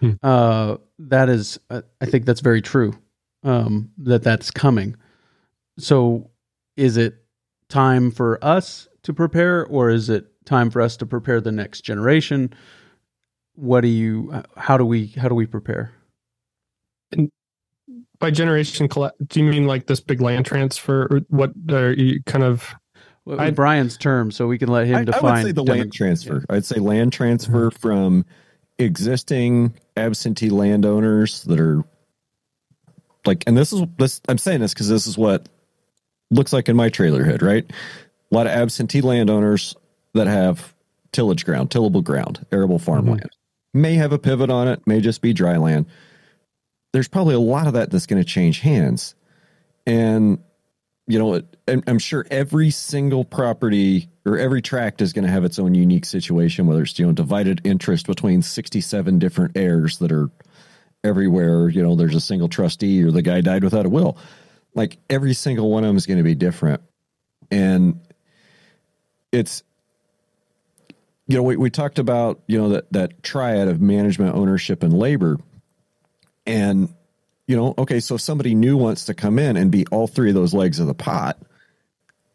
Hmm. Uh, that is, uh, I think that's very true. Um, that that's coming. So, is it time for us to prepare, or is it time for us to prepare the next generation? What do you? How do we? How do we prepare? By generation, colla- do you mean like this big land transfer? Or what are you kind of? Well, I- Brian's term, so we can let him I, I define. would say the land transfer i'd say land transfer mm-hmm. from existing absentee landowners that are like and this is this i'm saying this because this is what looks like in my trailer hood right a lot of absentee landowners that have tillage ground tillable ground arable farmland mm-hmm. may have a pivot on it may just be dry land there's probably a lot of that that's going to change hands and you know, I'm, sure every single property or every tract is going to have its own unique situation, whether it's, you know, divided interest between 67 different heirs that are everywhere. You know, there's a single trustee or the guy died without a will. Like every single one of them is going to be different. And it's, you know, we, we talked about, you know, that, that triad of management, ownership, and labor. And, you know, okay, so if somebody new wants to come in and be all three of those legs of the pot,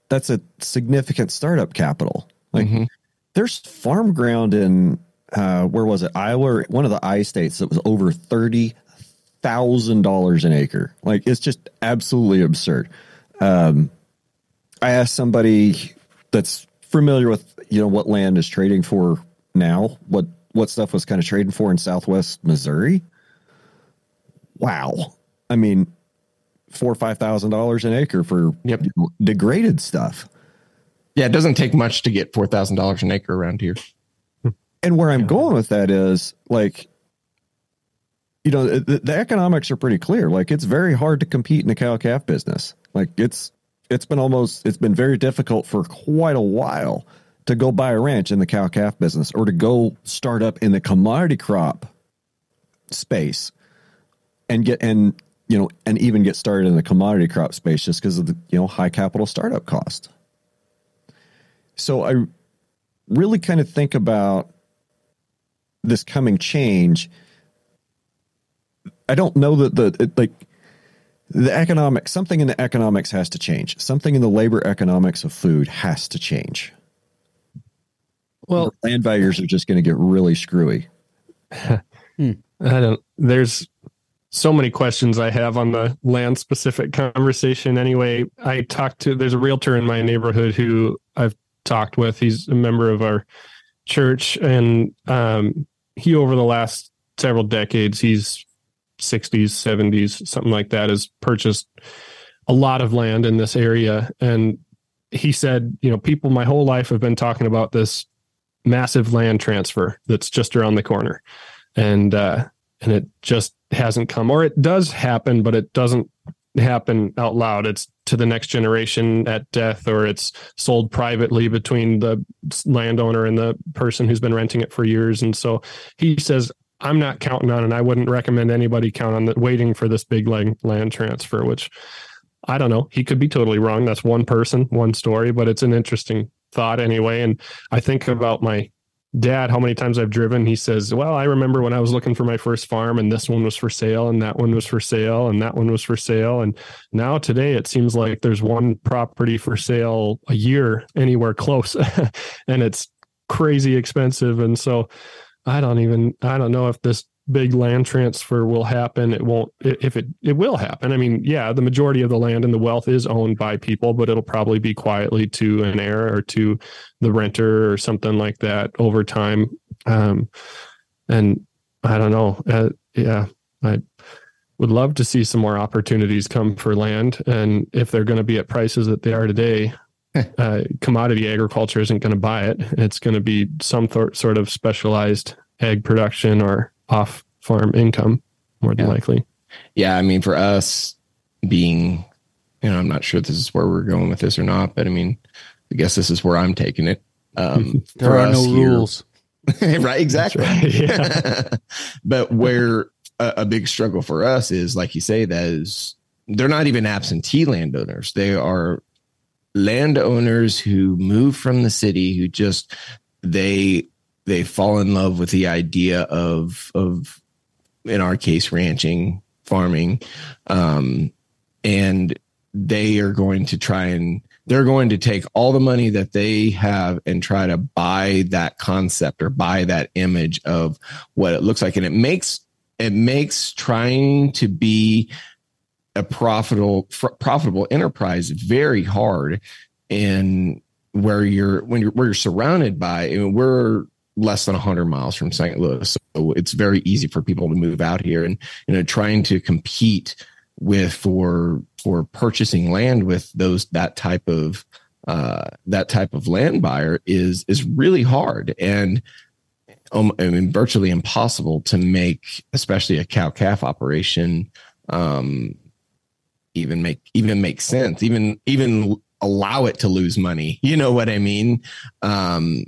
that's a significant startup capital. Like Mhm. there's farm ground in uh, where was it Iowa one of the I states that was over thirty thousand dollars an acre. Like it's just absolutely absurd. Um, I asked somebody that's familiar with you know what land is trading for now, what what stuff was kind of trading for in Southwest Missouri. Wow, I mean, four or five thousand dollars an acre for Yep. degraded stuff. Yeah, it doesn't take much to get four thousand dollars an acre around here. And where I'm going with that is like, you know, the, the economics are pretty clear. Like, it's very hard to compete in the cow calf business. Like, it's it's been almost it's been very difficult for quite a while to go buy a ranch in the cow calf business or to go start up in the commodity crop space and get and you know and even get started in the commodity crop space just because of the you know high capital startup cost. So I really kind of think about this coming change i don't know that the it, like the economic something in the economics has to change something in the labor economics of food has to change Well, land values are just going to get really screwy hmm. I don't. There's so many questions I have on the land specific conversation. Anyway, I talked to. There's a realtor in my neighborhood who I've talked with. He's a member of our church, and um, he over the last several decades, he's 60s, 70s, something like that, has purchased a lot of land in this area. And he said, you know, people my whole life have been talking about this massive land transfer that's just around the corner and uh and it just hasn't come or it does happen but it doesn't happen out loud. It's to the next generation at death or it's sold privately between the landowner and the person who's been renting it for years. And so he says i'm not counting on and i wouldn't recommend anybody count on that waiting for this big land land transfer which i don't know. He could be totally wrong. That's one person one story but it's an interesting thought anyway. And i think about my dad how many times I've driven. He says, Well, I remember when I was looking for my first farm and this one was for sale and that one was for sale and that one was for sale. And now today it seems like there's one property for sale a year anywhere close and it's crazy expensive. And so I don't even, I don't know if this big land transfer will happen. It won't, if it, it will happen. I mean, yeah, the majority of the land and the wealth is owned by people, but it'll probably be quietly to an heir or to the renter or something like that over time. Um, and I don't know. Uh, yeah, I would love to see some more opportunities come for land. And if they're going to be at prices that they are today, uh, commodity agriculture isn't going to buy it. It's going to be some th- sort of specialized egg production or off farm income, more than Yeah. likely. Yeah, I mean, for us being, you know, I'm not sure this is where we're going with this or not, but I mean, I guess this is where I'm taking it. Um, There for are no here- rules. right? Exactly. right, yeah. but where a, a big struggle for us is, like you say, that is they're not even absentee landowners. They are landowners who move from the city who just they they fall in love with the idea of of in our case ranching farming. Um and they are going to try and they're going to take all the money that they have and try to buy that concept or buy that image of what it looks like. And it makes it makes trying to be a profitable profitable enterprise very hard. And where you're when you're where you're surrounded by I mean, we're less than 100 miles from St. Louis. So it's very easy for people to move out here and you know trying to compete with for for purchasing land with those that type of uh that type of land buyer is is really hard. And um, I mean virtually impossible to make especially a cow calf operation um even make even make sense even even allow it to lose money. You know what i mean? Um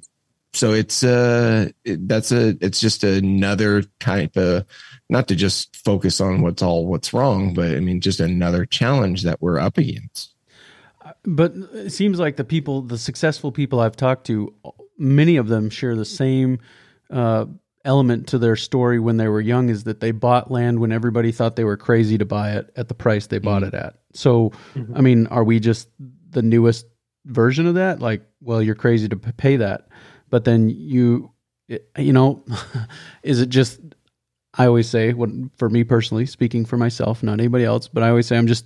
so it's uh it, that's a it's just another type of not to just focus on what's all what's wrong but i mean just another challenge that we're up against but it seems like the people the successful people i've talked to many of them share the same uh, element to their story when they were young is that they bought land when everybody thought they were crazy to buy it at the price they bought mm-hmm. it at. So, mm-hmm. I mean, are we just the newest version of that? Like, well, you're crazy to pay that, but then you, eh, you know, is it just? I always say, what for me personally, speaking for myself, not anybody else, but I always say I'm just,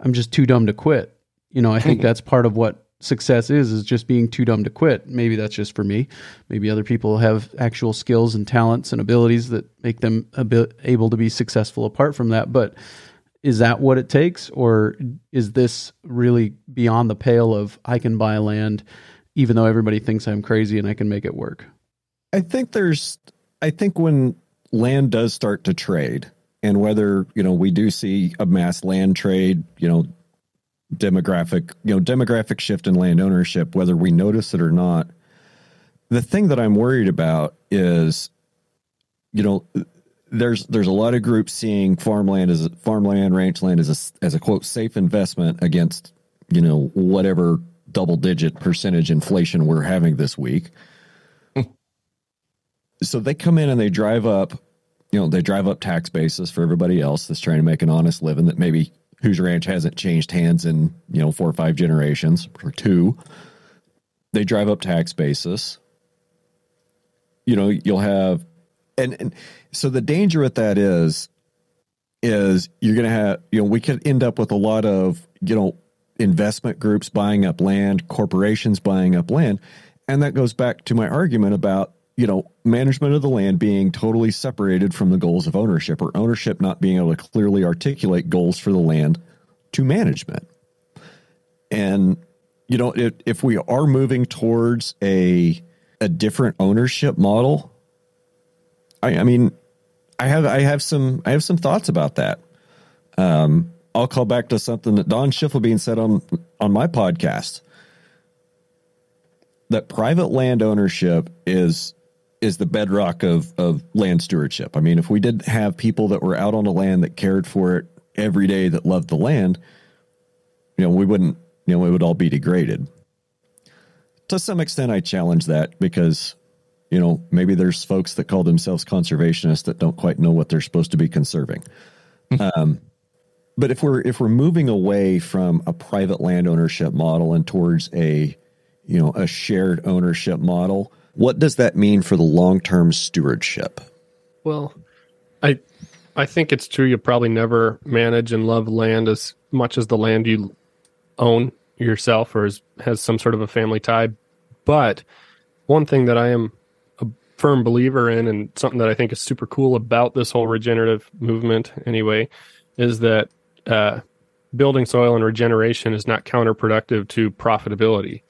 I'm just too dumb to quit. You know, I think that's part of what success is is just being too dumb to quit. Maybe that's just for me. Maybe other people have actual skills and talents and abilities that make them able to be successful apart from that. But is that what it takes, or is this really beyond the pale of I can buy land, even though everybody thinks I'm crazy and I can make it work? I think there's. I think when land does start to trade, and whether you know we do see a mass land trade, you know demographic, you know, demographic shift in land ownership, whether we notice it or not. The thing that I'm worried about is, you know, there's there's a lot of groups seeing farmland as farmland, ranch land as a as a quote safe investment against, you know, whatever double digit percentage inflation we're having this week. so they come in and they drive up, you know, they drive up tax basis for everybody else that's trying to make an honest living that maybe whose ranch hasn't changed hands in you know four or five generations or two they drive up tax basis you know you'll have and, and so the danger with that is is you're going to have you know we could end up with a lot of you know investment groups buying up land corporations buying up land and that goes back to my argument about you know, management of the land being totally separated from the goals of ownership or ownership not being able to clearly articulate goals for the land to management. And, you know, if, if we are moving towards a, a different ownership model, I, I mean, I have, I have some, I have some thoughts about that. Um, I'll call back to something that Don Schiefelbein said on, on my podcast that private land ownership is is the bedrock of of land stewardship. I mean, if we didn't have people that were out on the land that cared for it every day that loved the land, you know, we wouldn't, you know, we would all be degraded. To some extent, I challenge that because, you know, maybe there's folks that call themselves conservationists that don't quite know what they're supposed to be conserving. um, but if we're if we're moving away from a private land ownership model and towards a, you know, a shared ownership model, what does that mean for the long term stewardship? Well, I I think it's true you'll probably never manage and love land as much as the land you own yourself or is, has some sort of a family tie. But one thing that I am a firm believer in and something that I think is super cool about this whole regenerative movement anyway is that uh, building soil and regeneration is not counterproductive to profitability.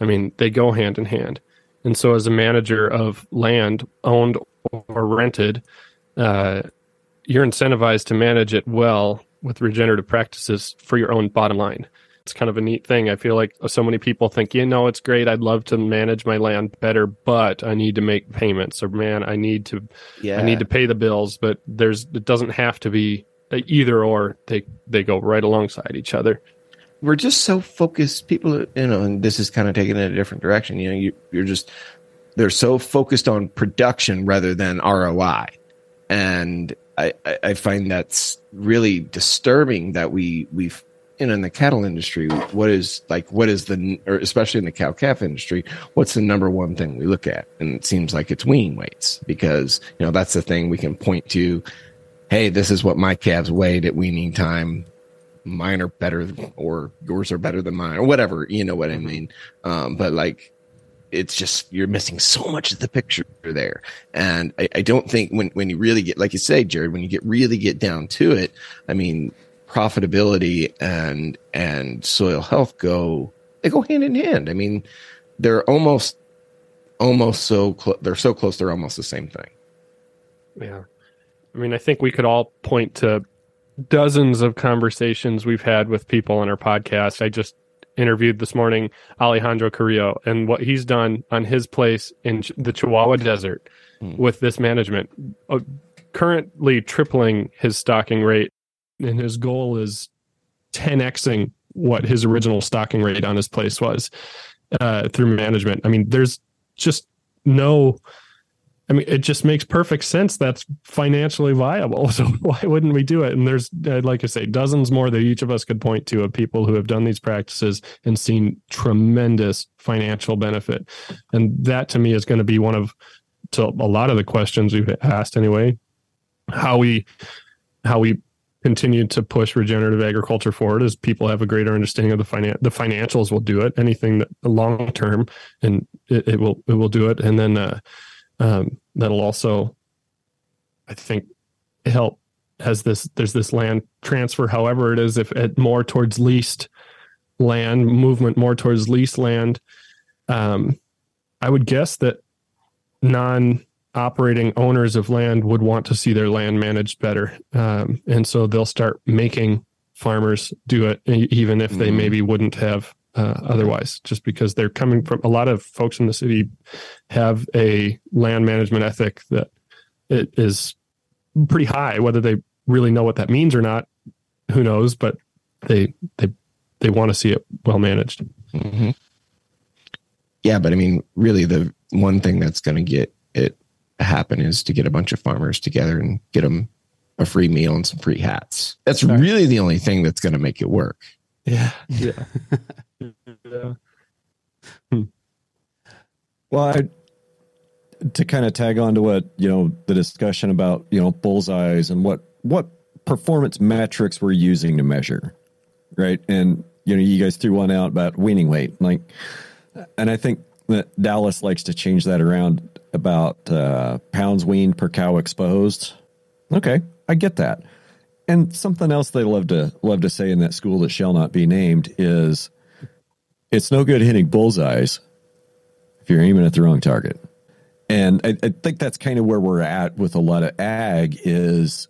I mean, they go hand in hand. And so, as a manager of land owned or rented, uh, you're incentivized to manage it well with regenerative practices for your own bottom line. It's kind of a neat thing. I feel like so many people think, you know, it's great. I'd love to manage my land better, but I need to make payments, or man, I need to, yeah. I need to pay the bills. But there's, it doesn't have to be Uh, either or. They they go right alongside each other we're just so focused. People, you know, and this is kind of taking in a different direction. You know, you, you're just they're so focused on production rather than ROI, and I, I find that's really disturbing that we we've you know in the cattle industry what is like what is the or especially in the cow calf industry what's the number one thing we look at and it seems like it's wean weights because you know that's the thing we can point to hey this is what my calves weighed at weaning time. Mine are better or yours are better than mine or whatever. You know what i mm-hmm. mean? Um, but like it's just you're missing so much of the picture there. And I, I, don't think when when you really get like you say jared when you get really get down to it i mean profitability and and soil health go they go hand in hand. I mean they're almost almost so close they're so close they're almost the same thing. Yeah i mean i think we could all point to dozens of conversations we've had with people on our podcast. I just interviewed this morning Alejandro Carrillo and what he's done on his place in the Chihuahua Desert hmm. with this management, uh, currently tripling his stocking rate, and his goal is 10xing what his original stocking rate on his place was uh, through management. I mean, there's just no I mean, it just makes perfect sense. That's financially viable. So why wouldn't we do it? And there's, like I say, dozens more that each of us could point to of people who have done these practices and seen tremendous financial benefit. And that to me is going to be one of, to a lot of the questions we've asked anyway, how we, how we continue to push regenerative agriculture forward as people have a greater understanding of the finan- the financials will do it. Anything that long term and it, it will, it will do it. And then, uh, um, that'll also, I think, help as this there's this land transfer, however it is, if it more towards leased land movement, more towards leased land. Um, I would guess that non operating owners of land would want to see their land managed better, um, and so they'll start making farmers do it, even if they mm-hmm. maybe wouldn't have uh, otherwise, just because they're coming from a lot of folks in the city have a land management ethic that it is pretty high. Whether they really know what that means or not, who knows? But they they they want to see it well managed. Mm-hmm. Yeah, but I mean, really, the one thing that's going to get it happen is to get a bunch of farmers together and get them a free meal and some free hats. That's really the only thing that's going to make it work. Yeah. Yeah. yeah. Hmm. Well, I, to kind of tag on to what, you know, the discussion about, you know, bullseyes and what, what performance metrics we're using to measure. Right. And, you know, you guys threw one out about weaning weight. Like, and I think that Dallas likes to change that around about uh, pounds weaned per cow exposed. Okay. I get that. And something else they love to love to say in that school that shall not be named is it's no good hitting bullseyes if you're aiming at the wrong target. And I, I think that's kind of where we're at with a lot of ag is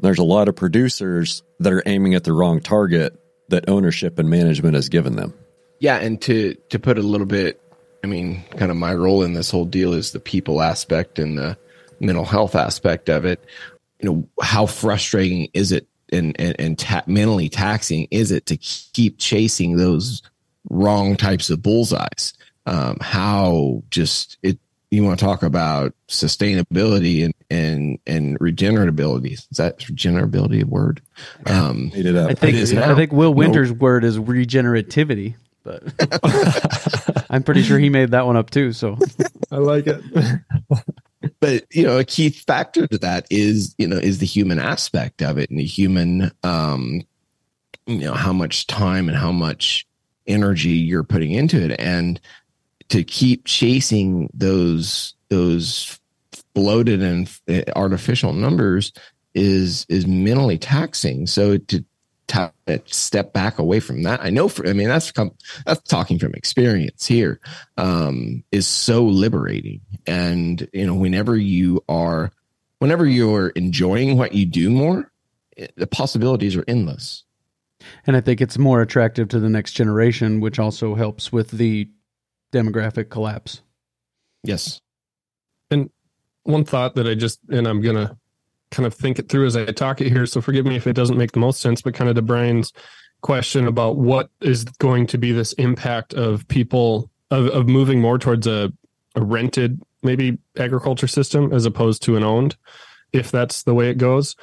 there's a lot of producers that are aiming at the wrong target that ownership and management has given them. Yeah, and to to put a little bit, I mean, kind of my role in this whole deal is the people aspect and the mental health aspect of it you know how frustrating is it and and, and ta- mentally taxing is it to keep chasing those wrong types of bullseyes. Um, how just it you want to talk about sustainability and and and regenerability. Is that regenerability a word? Um it up. i think i think will winter's word is regenerativity but i'm pretty sure he made that one up too so. I like it. But you know a key factor to that is you know is the human aspect of it and the human um you know how much time and how much energy you're putting into it and to keep chasing those those bloated and artificial numbers is is mentally taxing so to to step back away from that. I know for, I mean, that's that's talking from experience here, um, is so liberating. And, you know, whenever you are, whenever you're enjoying what you do more, eh, the possibilities are endless. And I think it's more attractive to the next generation, which also helps with the demographic collapse. Yes. And one thought that I just, and I'm going to kind of think it through as I talk it here. So forgive me if it doesn't make the most sense, but kind of to Brian's question about what is going to be this impact of people of, of moving more towards a, a rented maybe agriculture system as opposed to an owned, if that's the way it goes.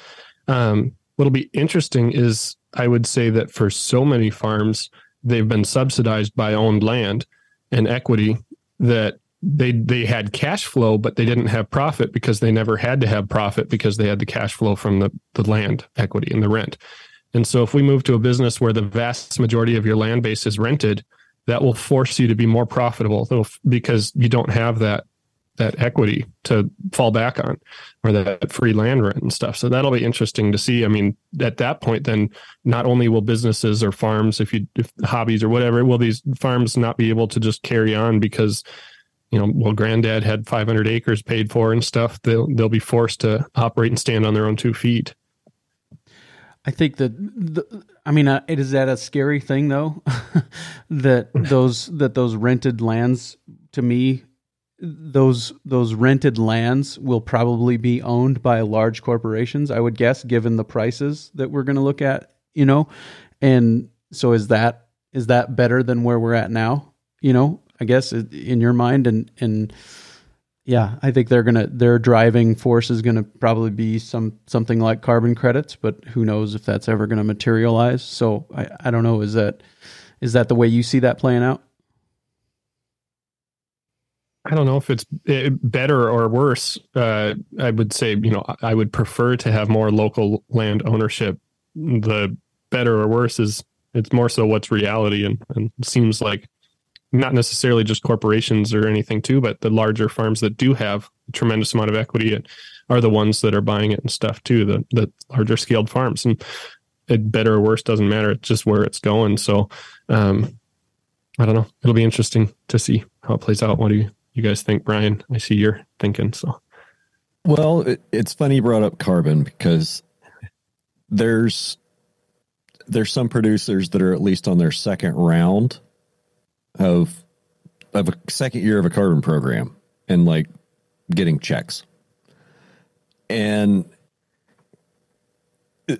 Um, what'll be interesting is I would say that for so many farms, they've been subsidized by owned land and equity that they they had cash flow, but they didn't have profit because they never had to have profit because they had the cash flow from the, the land equity and the rent. And so if we move to a business where the vast majority of your land base is rented, that will force you to be more profitable because you don't have that that equity to fall back on or that free land rent and stuff. So that'll be interesting to see. I mean, at that point, then not only will businesses or farms, if you if hobbies or whatever, will these farms not be able to just carry on because you know, well, granddad had 500 acres paid for and stuff. They'll they'll be forced to operate and stand on their own two feet. I think that the, I mean, uh, is that a scary thing though? that those that those rented lands to me, those those rented lands will probably be owned by large corporations. I would guess, given the prices that we're going to look at, you know, and so is that is that better than where we're at now? You know, I guess in your mind, and and yeah, I think they're gonna their driving force is gonna probably be some something like carbon credits, but who knows if that's ever gonna materialize. So I, I don't know. Is that is that the way you see that playing out? I don't know if it's eh, better or worse. Uh, I would say, you know, I would prefer to have more local land ownership. The better or worse is it's more so what's reality, and, and seems like not necessarily just corporations or anything too, but the larger farms that do have a tremendous amount of equity are the ones that are buying it and stuff too. The the larger scaled farms and it better or worse doesn't matter. It's just where it's going. So um, I don't know. It'll be interesting to see how it plays out. What do you you guys think, Brian? I see you're thinking so. Well, it, it's funny you brought up carbon because there's there's some producers that are at least on their second round of of a second year of a carbon program and like getting checks. And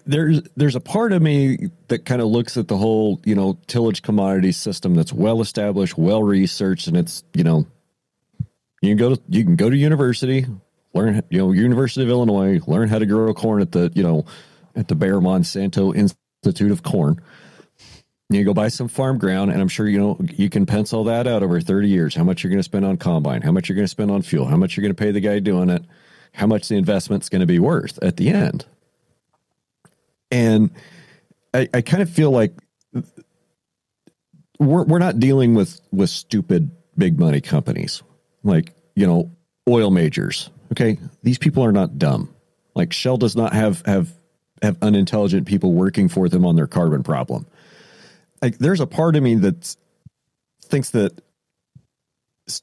there's there's a part of me that kind of looks at the whole, you know, tillage commodity system that's well established, well researched, and it's, you know, you can go to you can go to university, learn, you know, University of Illinois, learn how to grow corn at the, you know, at the Bayer Monsanto Institute of Corn you go buy some farm ground, and I'm sure you know you can pencil that out over 30 years. How much you're going to spend on combine? How much you're going to spend on fuel? How much you're going to pay the guy doing it? How much the investment's going to be worth at the end? And I, I kind of feel like we're we're not dealing with with stupid big money companies like you know oil majors. Okay, these people are not dumb. Like Shell does not have have have unintelligent people working for them on their carbon problem like there's a part of me that thinks that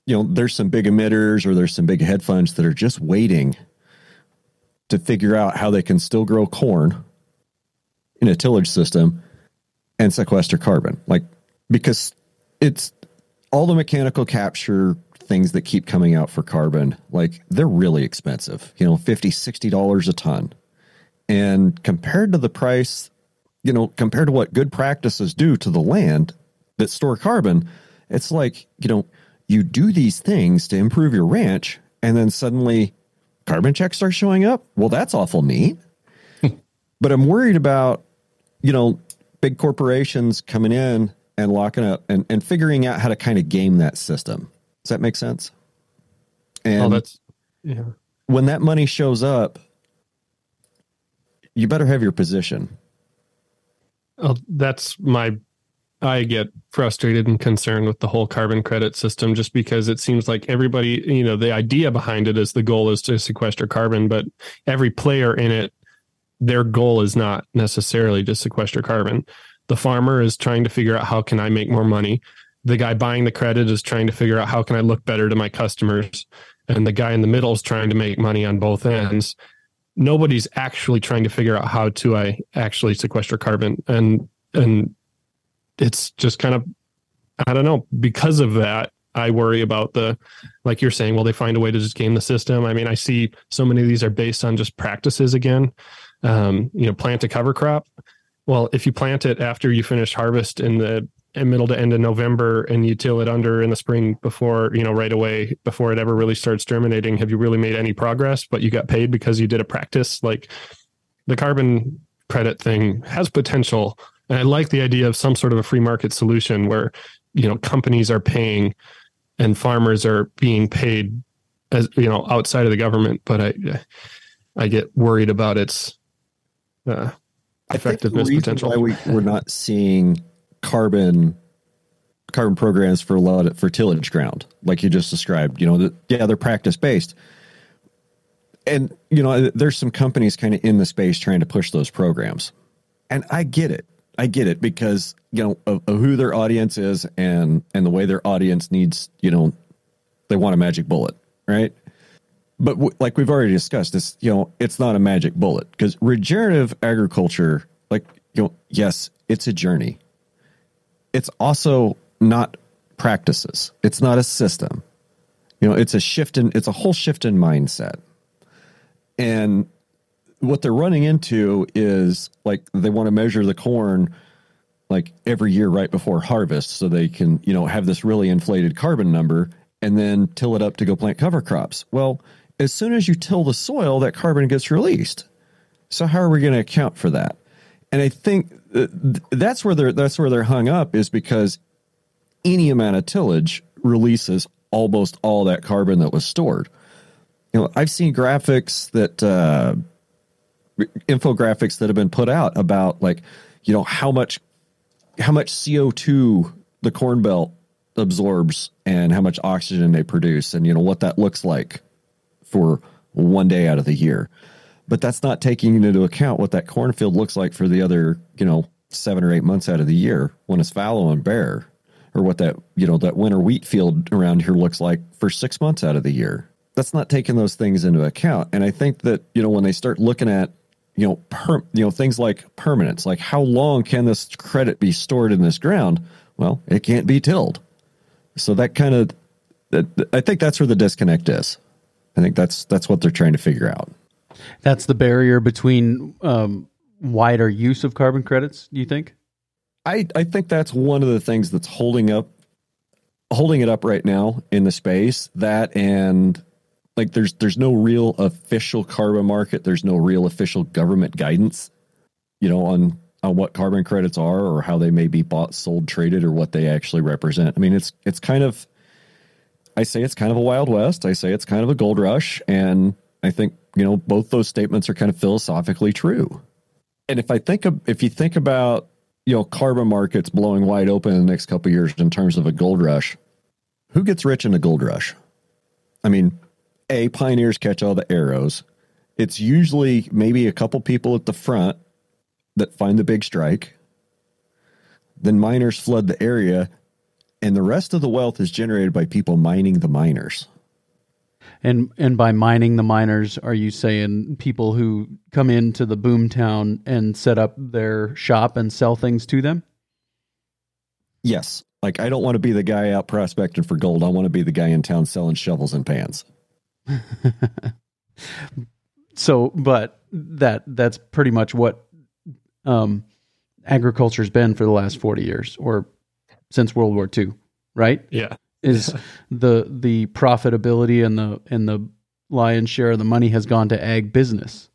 you know there's some big emitters or there's some big hedge funds that are just waiting to figure out how they can still grow corn in a tillage system and sequester carbon like because it's all the mechanical capture things that keep coming out for carbon like they're really expensive you know 50 60 dollars a ton and compared to the price you know, compared to what good practices do to the land that store carbon, it's like, you know, you do these things to improve your ranch and then suddenly carbon checks start showing up. Well, that's awful neat. but I'm worried about, you know, big corporations coming in and locking up and, and figuring out how to kind of game that system. Does that make sense? Oh, and oh, that's yeah. When that money shows up, you better have your position well, that's my I get frustrated and concerned with the whole carbon credit system just because it seems like everybody, you know, the idea behind it is the goal is to sequester carbon, but every player in it, their goal is not necessarily to sequester carbon. The farmer is trying to figure out how can I make more money. The guy buying the credit is trying to figure out how can I look better to my customers. And the guy in the middle is trying to make money on both ends. Nobody's actually trying to figure out how to I actually sequester carbon and and it's just kind of I don't know. Because of that I worry about the like you're saying well they find a way to just game the system? I mean I see so many of these are based on just practices again. Um, you know plant a cover crop. Well if you plant it after you finish harvest in the middle to end of November and you till it under in the spring before, you know, right away before it ever really starts germinating, have you really made any progress? But you got paid because you did a practice. Like the carbon credit thing has potential. And I like the idea of some sort of a free market solution where, you know, companies are paying and farmers are being paid as, you know, outside of the government. But I, I get worried about its uh, effectiveness potential. Why we, we're not seeing carbon carbon programs for a lot of, for tillage ground, like you just described. You know, the, yeah, they're practice based, and you know, there's some companies kind of in the space trying to push those programs, and I get it. I get it because you know of, of who their audience is and and the way their audience needs. You know, they want a magic bullet, right? But w- like we've already discussed, this you know, it's not a magic bullet because regenerative agriculture like you know, yes, it's a journey. It's also not practices. It's not a system. You know, it's a shift in it's a whole shift in mindset. And what they're running into is like they want to measure the corn like every year right before harvest so they can, you know, have this really inflated carbon number and then till it up to go plant cover crops. Well, as soon as you till the soil, that carbon gets released. So how are we going to account for that? And I think that's where they're that's where they're hung up is because any amount of tillage releases almost all that carbon that was stored. You know, I've seen graphics that uh, infographics that have been put out about like, you know, how much how much CO2 the corn belt absorbs and how much oxygen they produce and you know what that looks like for one day out of the year. But that's not taking into account what that cornfield looks like for the other, you know, seven or eight months out of the year when it's fallow and bare, or what that, you know, that winter wheat field around here looks like for six months out of the year. That's not taking those things into account. And I think that, you know, when they start looking at, you know, per, you know, things like permanence, like how long can this credit be stored in this ground? Well, it can't be tilled. So that kind of, I think that's where the disconnect is. I think that's that's what they're trying to figure out. That's the barrier between um, wider use of carbon credits. Do you think? I I think that's one of the things that's holding up holding it up right now in the space. That and like there's there's no real official carbon market. There's no real official government guidance, you know, on on what carbon credits are or how they may be bought, sold, traded, or what they actually represent. I mean, it's it's kind of I say it's kind of a wild west. I say it's kind of a gold rush, and I think you know both those statements are kind of philosophically true. And if I think of if you think about you know carbon markets blowing wide open in the next couple years in terms of a gold rush, who gets rich in a gold rush? I mean, a pioneers catch all the arrows. It's usually maybe a couple people at the front that find the big strike. Then miners flood the area and the rest of the wealth is generated by people mining the miners. And and by mining the miners, are you saying people who come into the boomtown and set up their shop and sell things to them? Yes. Like I don't want to be the guy out prospecting for gold. I want to be the guy in town selling shovels and pans. so, but that that's pretty much what um, agriculture's been for the last 40 years or since World War II, right? Yeah. Is the the profitability and the and the lion's share of the money has gone to ag business.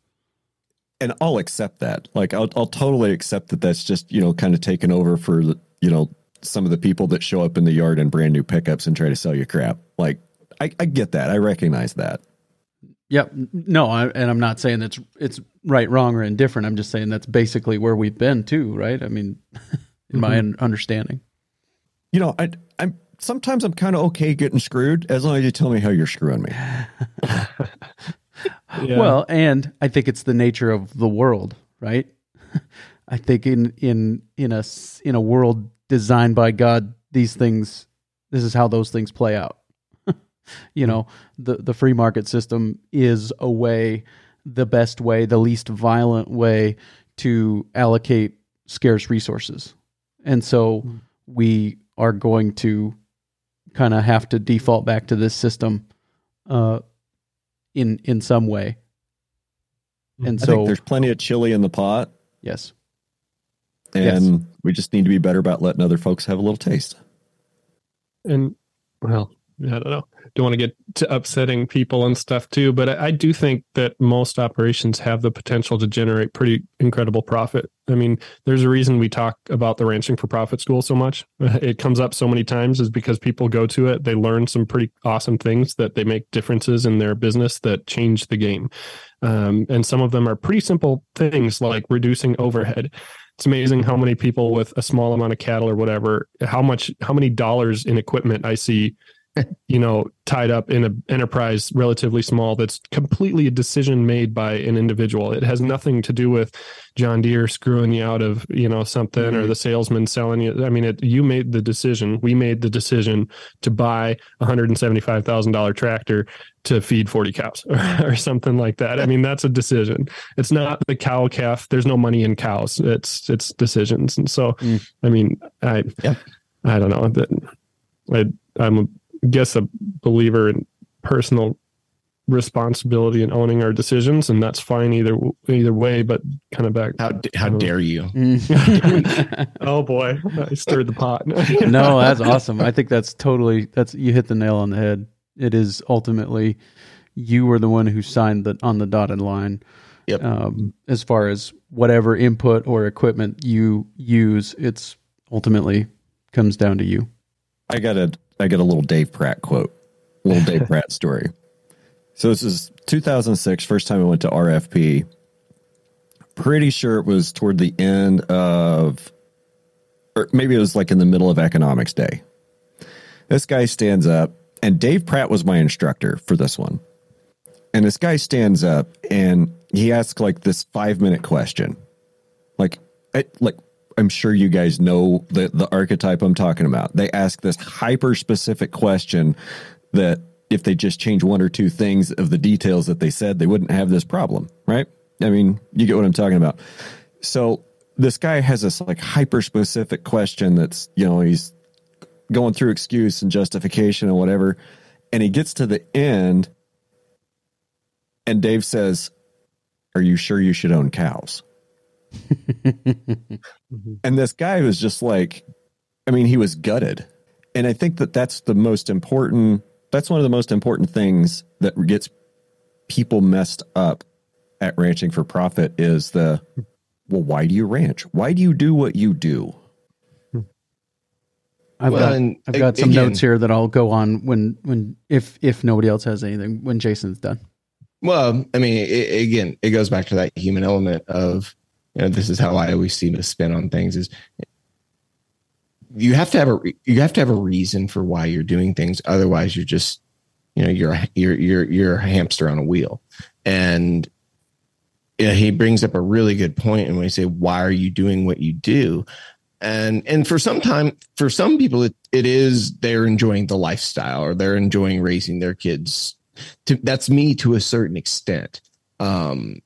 And I'll accept that. Like I'll I'll totally accept that that's just, you know, kind of taken over for the, you know, some of the people that show up in the yard in brand new pickups and try to sell you crap. Like I, I get that. I recognize that. Yep. No, I, and I'm not saying that's it's right, wrong, or indifferent. I'm just saying that's basically where we've been too, right? I mean, in mm-hmm. my understanding you know, I, I'm sometimes I'm kind of okay getting screwed as long as you tell me how you're screwing me. yeah. Well, and I think it's the nature of the world, right? I think in in in a in a world designed by God, these things, this is how those things play out. you know, the the free market system is a way, the best way, the least violent way to allocate scarce resources, and so mm. we are going to kind of have to default back to this system uh, in in some way. And I so there's plenty of chili in the pot. Yes. And yes. we just need to be better about letting other folks have a little taste. And well, I don't know. Don't want to get to upsetting people and stuff too, but I, I, do think that most operations have the potential to generate pretty incredible profit. I mean, there's a reason we talk about the ranching for profit school so much. It comes up so many times is because people go to it, they learn some pretty awesome things that they make differences in their business that change the game. Um, and some of them are pretty simple things like reducing overhead it's amazing how many people with a small amount of cattle or whatever how much how many dollars in equipment i see you know tied up in an enterprise relatively small that's completely a decision made by an individual. It has nothing to do with john deere screwing you out of you know something mm-hmm. or the salesman selling you. I mean it, you made the decision we made the decision to buy a $175000 tractor to feed 40 cows or, or, something like that. I mean that's a decision. It's not the cow calf. There's no money in cows. It's it's decisions. And so mm. i mean i yeah. i don't know. That I, I'm a guess a believer in personal responsibility and owning our decisions, and that's fine either either way. But kind of back. How how dare you? oh boy, I stirred the pot. no, that's awesome. I think that's totally that's you hit the nail on the head. It is ultimately you were the one who signed the on the dotted line. Yep. Um, as far as whatever input or equipment you use, it's ultimately comes down to you. I got a I get a little Dave Pratt quote, little Dave Pratt story. So this is 2006, first time I went to RFP. Pretty sure it was toward the end of, or maybe it was like in the middle of economics day. This guy stands up, and Dave Pratt was my instructor for this one. And this guy stands up and he asks like this five minute question, like, like I'm sure you guys know the the archetype I'm talking about. They ask this hyper specific question that if they just change one or two things of the details that they said, they wouldn't have this problem, right? I mean, you get what I'm talking about. So this guy has this like hyper specific question that's, you know, he's going through excuse and justification and whatever. And he gets to the end and Dave says, Are you sure you should own cows? Mm-hmm. and this guy was just like, I mean, he was gutted. And I think that that's the most important, that's one of the most important things that gets people messed up at ranching for profit is the, well, why do you ranch? Why do you do what you do? Hmm. I've well, got I've got some again, notes here that I'll go on when when if if nobody else has anything when Jason's done. Well, I mean, it, again, it goes back to that human element of you know, this is how I always seem to spin on things is you have to have a you have to have a reason for why you're doing things. Otherwise you're just you know you're you're you're you're a hamster on a wheel. And you know, he brings up a really good point and when you say why are you doing what you do? And and for some time for some people it, it is they're enjoying the lifestyle or they're enjoying raising their kids to, that's me to a certain extent. Um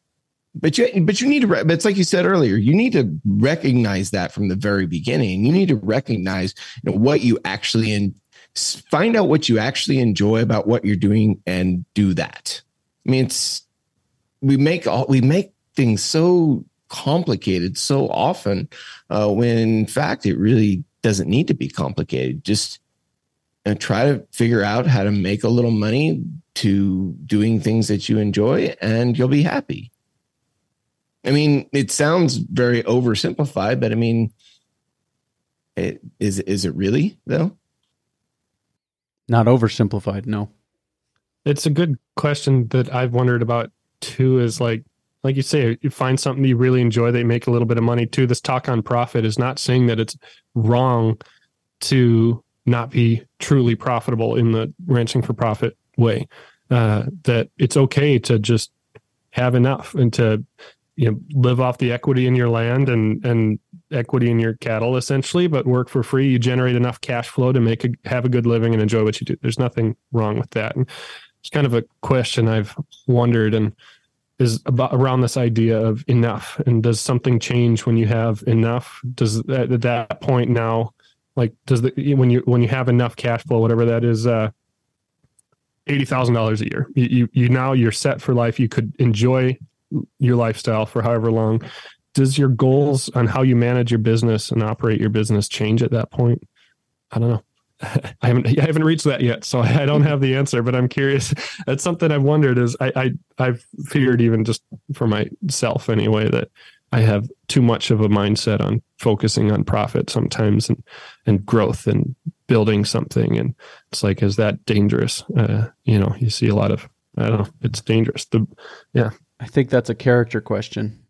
but you but you need to but it's like you said earlier you need to recognize that from the very beginning. You need to recognize you know, what you actually and find out what you actually enjoy about what you're doing and do that. I mean it's we make all we make things so complicated so often uh, when in fact it really doesn't need to be complicated. Just uh, try to figure out how to make a little money to doing things that you enjoy and you'll be happy I mean, it sounds very oversimplified, but I mean, it, is is it really though? Not oversimplified, no. It's a good question that I've wondered about too. Is like, like you say, you find something you really enjoy, they make a little bit of money too. This talk on profit is not saying that it's wrong to not be truly profitable in the ranching for profit way. Uh, that it's okay to just have enough and to you know live off the equity in your land and and equity in your cattle essentially but work for free. You generate enough cash flow to make a have a good living and enjoy what you do. There's nothing wrong with that. And it's kind of a question i've wondered and is about around this idea of enough. And does something change when you have enough? Does at that point now like does the when you when you have enough cash flow whatever that is uh eighty thousand dollars a year. You, you you now you're set for life. You could enjoy your lifestyle for however long does your goals on how you manage your business and operate your business change at that point i don't know I haven't I haven't reached that yet, so I don't have the answer. But I'm curious. That's something I've wondered. Is I, I I've figured even just for myself anyway that I have too much of a mindset on focusing on profit sometimes and and growth and building something. And it's like, is that dangerous? Uh, you know, you see a lot of I don't know. It's dangerous. The yeah. I think that's a character question.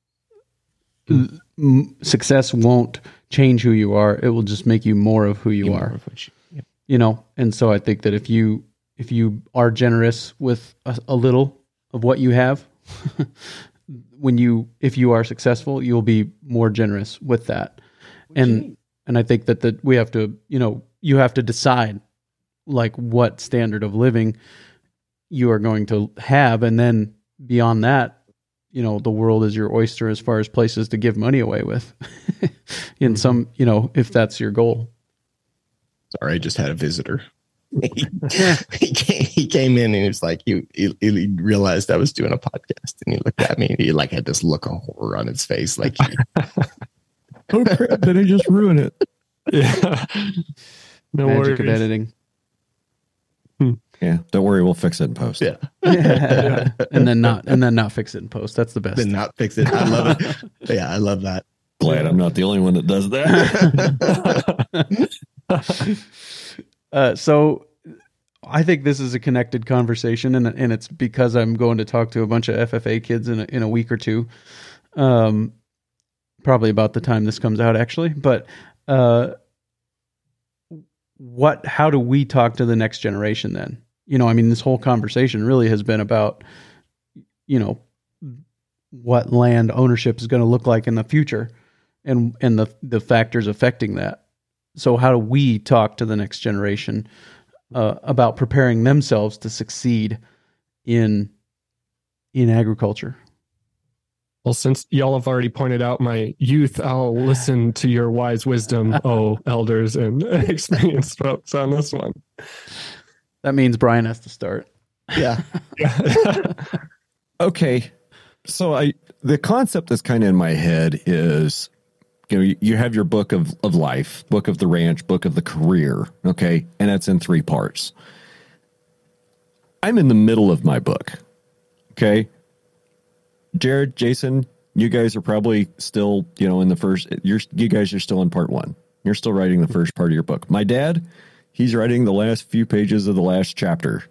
Mm. Success won't change who you are. It will just make you more of who you, are. You, yep. you know and so i think that if you if you are generous with a, a little of what you have when you if you are successful you'll be more generous with that and and i think that that we have to you know you have to decide like what standard of living you are going to have and then beyond that you know the world is your oyster as far as places to give money away with. In mm-hmm. some you know if that's your goal. Sorry i just had a visitor. He, came, he came in and he was like he, he, he, realized i was doing a podcast and he looked at me and he like had this look of horror on his face like he, oh crap did i just ruin it? Yeah no Magic worries. of editing yeah, don't worry, we'll fix it in post. Yeah. and then not and then not fix it in post. That's the best. Then not fix it. I love it. yeah, I love that. Glad I'm not the only one that does that. uh, so I think this is a connected conversation, and and it's because I'm going to talk to a bunch of FFA kids in a, in a week or two, um, probably about the time this comes out, actually. But uh, what? How do we talk to the next generation then? You know, I mean, this whole conversation really has been about, you know, what land ownership is going to look like in the future, and and the the factors affecting that. So, how do we talk to the next generation uh, about preparing themselves to succeed in in agriculture? Well, since y'all have already pointed out my youth, I'll listen to your wise wisdom, oh elders and experienced folks on this one. That means Brian has to start. Yeah. okay. So I the concept that's kind of in my head is you know you have your book of of life, book of the ranch, book of the career, okay? And that's in three parts. I'm in the middle of my book. Okay? Jared, Jason, you guys are probably still, you know, in the first you're you guys are still in part 1. You're still writing the first part of your book. My dad, he's writing the last few pages of the last chapter.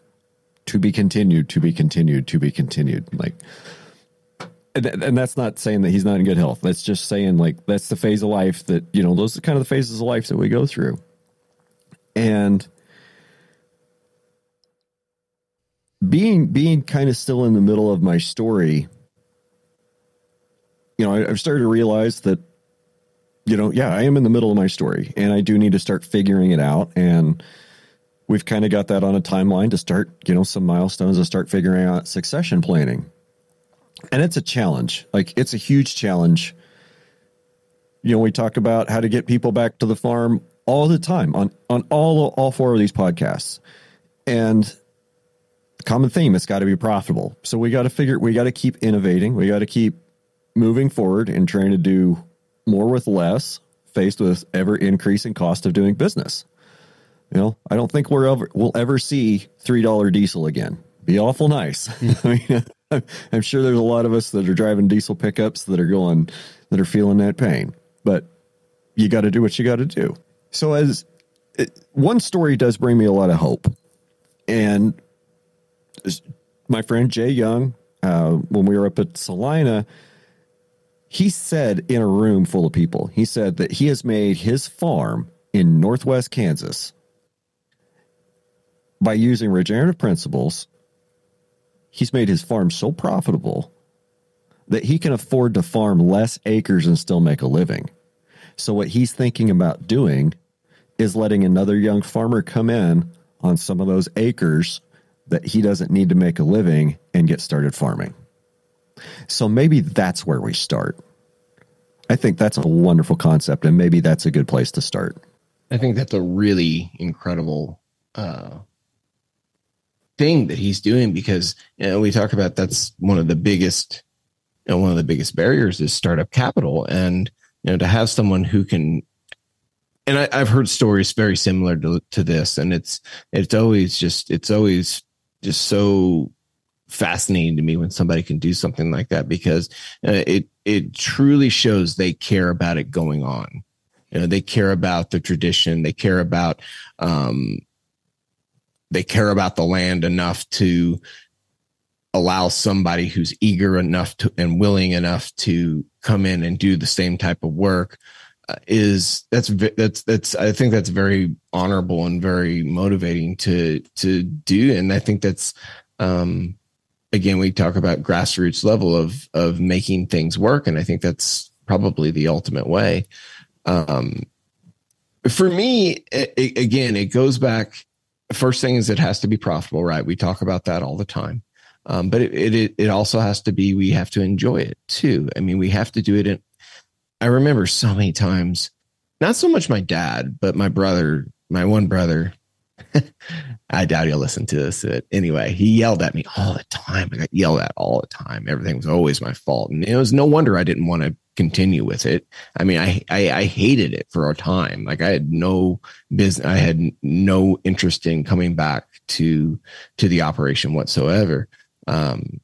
To be continued to be continued to be continued. Like and, and that's not saying that he's not in good health. That's just saying like that's the phase of life that you know those are kind of the phases of life that we go through. And being being kind of still in the middle of my story you know I, i've started to realize that you know, yeah, I am in the middle of my story and I do need to start figuring it out. And we've kind of got that on a timeline to start, you know, some milestones to start figuring out succession planning. And it's a challenge. Like it's a huge challenge. You know, we talk about how to get people back to the farm all the time on on all all four of these podcasts. And common theme it's got to be profitable. So we got to figure we got to keep innovating. We got to keep moving forward and trying to do more with less, faced with ever increasing cost of doing business. You know, I don't think we're ever we'll ever see three dollar diesel again. Be awful nice. I mean, I'm sure there's a lot of us that are driving diesel pickups that are going that are feeling that pain, but you got to do what you got to do. So, as it, one story does bring me a lot of hope, and my friend Jay Young, uh, when we were up at Salina, he said in a room full of people, he said that he has made his farm in northwest Kansas by using regenerative principles. He's made his farm so profitable that he can afford to farm less acres and still make a living. So, what he's thinking about doing is letting another young farmer come in on some of those acres that he doesn't need to make a living and get started farming. So maybe that's where we start. I think that's a wonderful concept, and maybe that's a good place to start. I think that's a really incredible uh, thing that he's doing because you know, we talk about that's one of the biggest, you know, one of the biggest barriers is startup capital, and you know, to have someone who can. And I, I've heard stories very similar to, to this, and it's it's always just it's always just so fascinating to me when somebody can do something like that because uh, it it truly shows they care about it going on. You know, they care about the tradition. They care about um, they care about the land enough to allow somebody who's eager enough to and willing enough to come in and do the same type of work uh, is that's that's that's I think that's very honorable and very motivating to to do, and I think that's um, again we talk about grassroots level of of making things work, and I think that's probably the ultimate way. Um, for me, it, it, again, it goes back. First thing is it has to be profitable, right? We talk about that all the time. Um, but it, it it also has to be we have to enjoy it too. I mean, we have to do it in. I remember so many times, not so much my dad, but my brother, my one brother. I doubt he'll listen to this. But anyway, he yelled at me all the time. I got yelled at all the time. Everything was always my fault, and it was no wonder I didn't want to continue with it. I mean, I, I, I hated it for a time. Like I had no business. I had no interest in coming back to to the operation whatsoever. Um,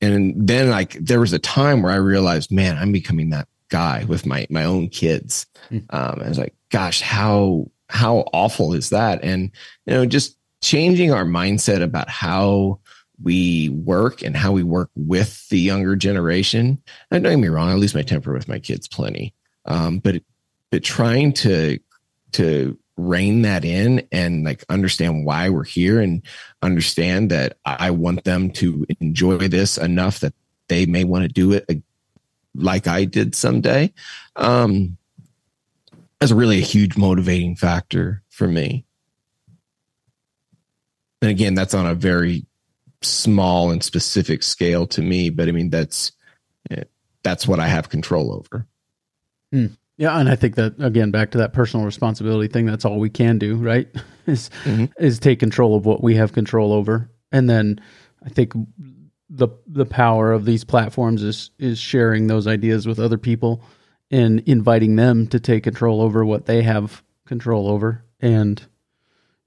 and then like there was a time where I realized, man, I'm becoming that guy with my my own kids. Mm. Um, I was like, gosh, how how awful is that? And you know, just changing our mindset about how we work and how we work with the younger generation. And don't get me wrong, I lose my temper with my kids plenty. Um, but but trying to to rein that in and like understand why we're here and understand that I want them to enjoy this enough that they may want to do it like I did someday. Um, that's really a huge motivating factor for me. And again, that's on a very small and specific scale to me, but I mean, that's, eh, that's what I have control over. Hmm. Yeah, and I think that again, back to that personal responsibility thing. That's all we can do, right? is mm-hmm. is take control of what we have control over, and then I think the the power of these platforms is is sharing those ideas with other people and inviting them to take control over what they have control over. And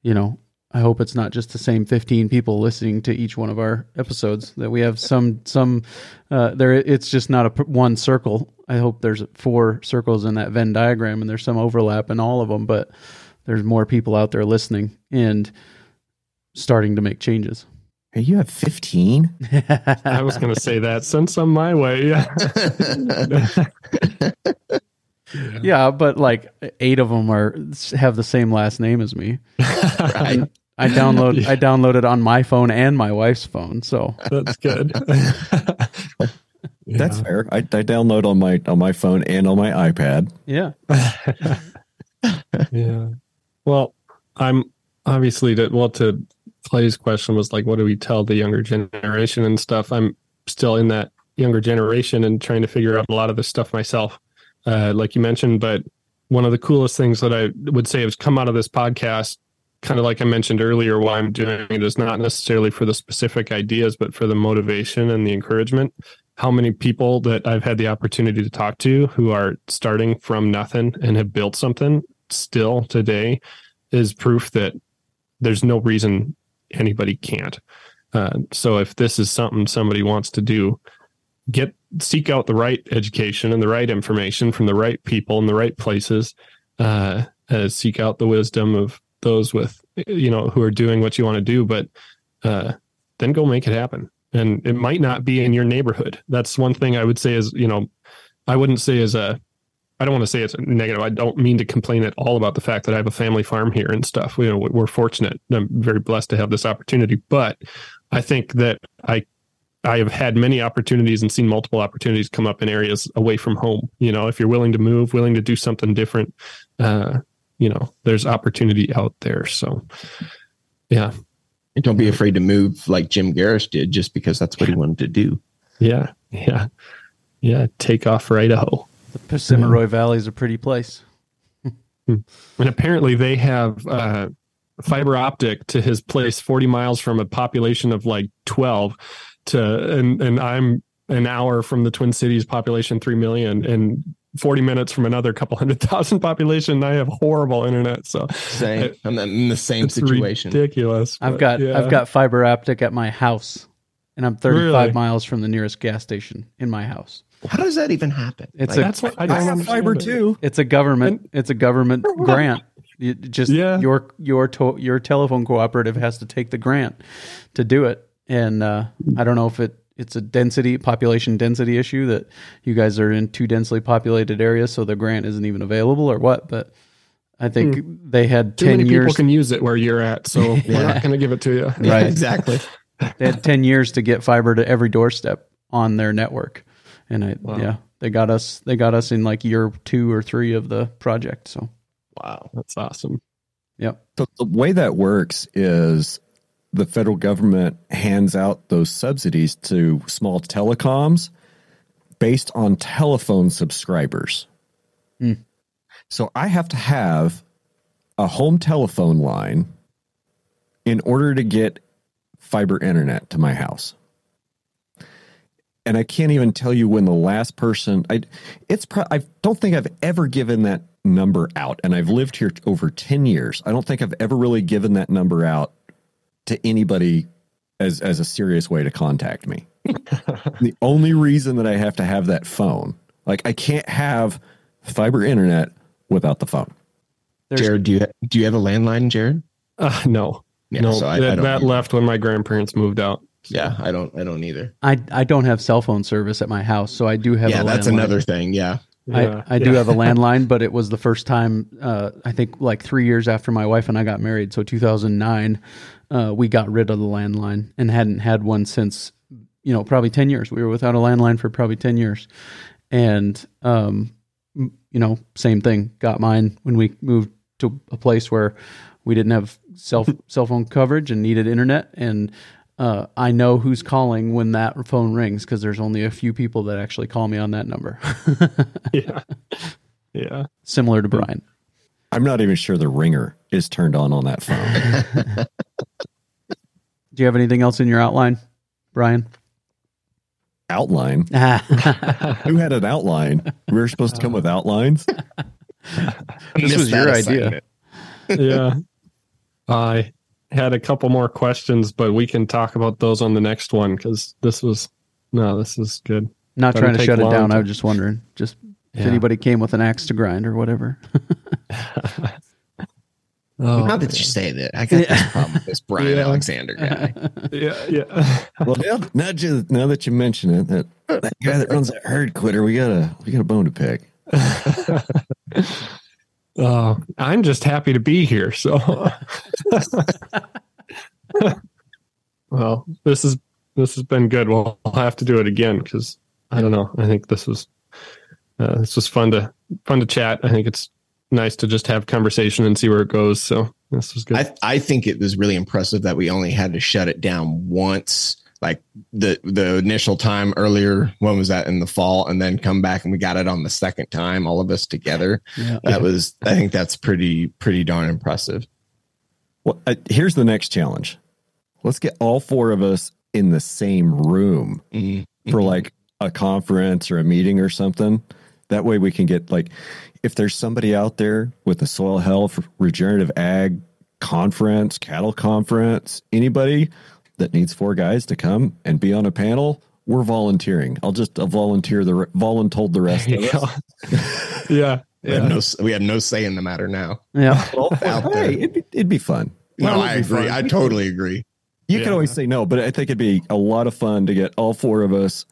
you know, I hope it's not just the same 15 people listening to each one of our episodes that we have some some uh, there it's just not a one circle I hope there's four circles in that Venn diagram and there's some overlap in all of them, but there's more people out there listening and starting to make changes. Hey, you have 15? I was going to say that. Send some my way. Yeah. yeah. yeah. but like eight of them are have the same last name as me. right. I download yeah. I downloaded on my phone and my wife's phone, so that's good. Yeah. That's fair. I, I download on my on my phone and on my iPad. Yeah. yeah. Well, I'm obviously to well to Clay's question was like, what do we tell the younger generation and stuff? I'm still in that younger generation and trying to figure out a lot of this stuff myself, uh, like you mentioned. But one of the coolest things that I would say has come out of this podcast, kind of like I mentioned earlier, why I'm doing it is not necessarily for the specific ideas, but for the motivation and the encouragement how many people that I've had the opportunity to talk to who are starting from nothing and have built something still today is proof that there's no reason anybody can't. Uh, so if this is something somebody wants to do, get seek out the right education and the right information from the right people in the right places. Uh, uh, seek out the wisdom of those with you know who are doing what you want to do, but uh, then go make it happen and it might not be in your neighborhood. That's one thing I would say is, you know, I wouldn't say as a, I don't want to say it's negative. I don't mean to complain at all about the fact that I have a family farm here and stuff. You know, we're fortunate. I'm very blessed to have this opportunity, but I think that I, I have had many opportunities and seen multiple opportunities come up in areas away from home. You know, if you're willing to move, willing to do something different, uh, you know, there's opportunity out there. So, yeah, and don't be afraid to move like Jim Gerrish did just because that's what he wanted to do. Yeah. Yeah. Yeah. Take off for Idaho. The Pahsimeroi Valley is a pretty place. and apparently they have uh, fiber optic to his place 40 miles from a population of like 12 to and and I'm an hour from the Twin Cities population 3 million and 40 minutes from another couple hundred thousand population. I have horrible internet. So same. I, am in the same situation. Ridiculous. I've got yeah. I've got fiber optic at my house, and I'm 35 really? miles from the nearest gas station in my house. How does that even happen? It's like, a, that's what I, I have fiber it. too. It's a government. And, it's a government grant. You just yeah. your your to, your telephone cooperative has to take the grant to do it, and uh, I don't know if it it's a density population density issue that you guys are in too densely populated areas, so the grant isn't even available or what. But I think they had Too ten many years. people can use it where you're at, so we're not going to give it to you. Right, exactly. they had 10 years to get fiber to every doorstep on their network and I, Wow. yeah they got us they got us in like year two or three of the project so Wow. That's awesome. yep So the way that works is the federal government hands out those subsidies to small telecoms based on telephone subscribers. Hmm. So I have to have a home telephone line in order to get fiber internet to my house. And I can't even tell you when the last person I it's pro- I don't think I've ever given that number out and I've lived here over 10 years. I don't think I've ever really given that number out to anybody as as a serious way to contact me. the only reason that I have to have that phone, like I can't have fiber internet without the phone. There's- Jared, do you do you have a landline, Jared? Uh, no, Yeah, no, so I, that, I that left when my grandparents moved out. So, yeah, I don't. I don't either. I, I don't have cell phone service at my house so i do have yeah, a that's landline. another thing. Yeah, yeah, I, I do have a landline, but it was the first time, uh, I think like three years after my wife and I got married. So 2009, uh, we got rid of the landline and hadn't had one since, you know, probably 10 years. We were without a landline for probably 10 years. And, um, you know, same thing, got mine when we moved to a place where we didn't have cell, cell phone coverage and needed internet. And, uh, I know who's calling when that phone rings because there's only a few people that actually call me on that number. yeah, yeah. similar to Brian. I'm not even sure the ringer is turned on on that phone. Do you have anything else in your outline, Brian? outline. Who had an outline? We were supposed to come with outlines. This was your that idea. yeah. I had a couple more questions, but we can talk about those on the next one because this was no, this is good. Not Doesn't trying to shut it down. to- I was just wondering, just if anybody came with an axe to grind or whatever. Oh, Not that you say that. I got Yeah. this problem with this Brian Yeah. Alexander guy. yeah, yeah. Well, now, now, just, now that you mention it, that, that guy that runs that herd quitter, we got a we got a bone to pick. Oh, I'm just happy to be here. So, well, this is this has been good. Well, I'll have to do it again because I don't know. I think this was uh, this was fun to fun to chat. I think it's nice to just have conversation and see where it goes. So this was good. I I think it was really impressive that we only had to shut it down once. Like the the initial time earlier, when was that in the fall, and then come back and we got it on the second time, all of us together. yeah. That was, I think that's pretty pretty darn impressive. Well, uh, here's the next challenge. Let's get all four of us in the same room Mhm. for like a conference or a meeting or something. That way we can get like if there's somebody out there with a soil health regenerative ag conference, cattle conference, anybody that needs four guys to come and be on a panel, we're volunteering. I'll just uh, volunteer the voluntold the rest of us. go. yeah, We, have yeah. no, we have no say in the matter now. yeah. Out there. Hey, it'd be, it'd be fun. No, That I agree. fun. I totally agree. You Yeah. can always say no, but I think it'd be a lot of fun to get all four of us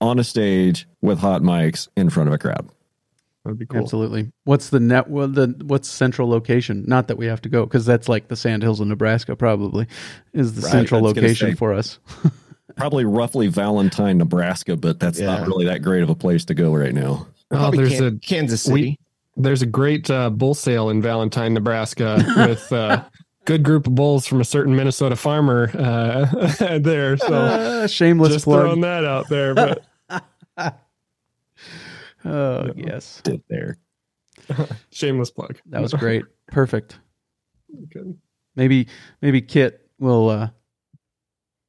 on a stage with hot mics in front of a crowd. That'd be cool. Absolutely. What's the net? Well, the what's central location? Not that we have to go because that's like the Sandhills of Nebraska. Probably is the Right, central I was gonna location say. for us. Probably roughly Valentine, Nebraska, but that's Yeah. not really that great of a place to go right now. Oh, there's Kan- a Kansas City. we- there's a great uh, bull sale in Valentine, Nebraska, with uh, good group of bulls from a certain Minnesota farmer uh, there. So Uh, shameless just plug. throwing that out there. But Oh yes, Did there. shameless plug. that was great. Perfect. Good. Maybe maybe Kit will uh,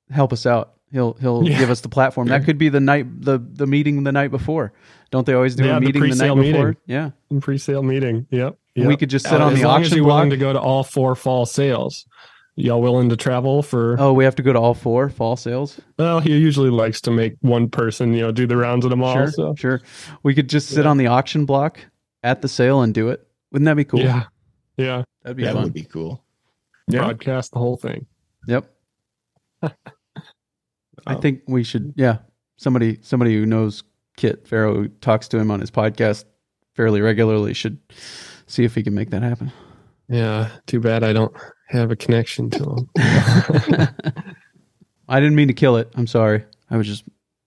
help us out. He'll he'll Yeah. give us the platform. That could be the night the the meeting the night before. Don't they always do Yeah, a the meeting the, night pre-sale before? meeting. Yeah. Pre-sale meeting. Yep. Yep. We could just sit Uh, on as the long as auction you're block. willing to go to all four fall sales. Y'all willing to travel for? Oh, we have to go to all four fall sales. Well, he usually likes to make one person, you know, do the rounds of them all. sure, So sure. We could just sit Yeah. on the auction block at the sale and do it. Wouldn't that be cool? yeah, yeah. that'd be that fun. would be cool. Yeah. Broadcast the whole thing. Yep. I think we should. Yeah, somebody somebody who knows Kit Pharo who talks to him on his podcast fairly regularly should see if he can make that happen. Yeah, too bad I don't have a connection to them. I didn't mean to kill it. I'm sorry. I was just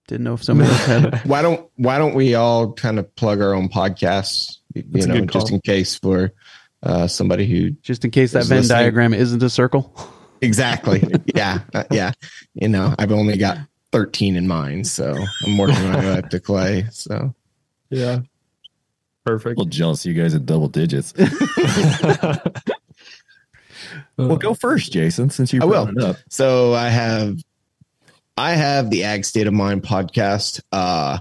didn't know if somebody else had it. why don't why don't we all kind of plug our own podcasts? You That's a know, good call. just in case for uh, somebody who Just in case that Venn listening? diagram isn't a circle. exactly, yeah, uh, yeah. You know, I've only got thirteen in mind, so I'm working my way up to Clay. So yeah, perfect. Well, jealous of you guys at double digits. Well, go first, Jason, since you I will. it up. So I have I have the Ag State of Mind podcast. Uh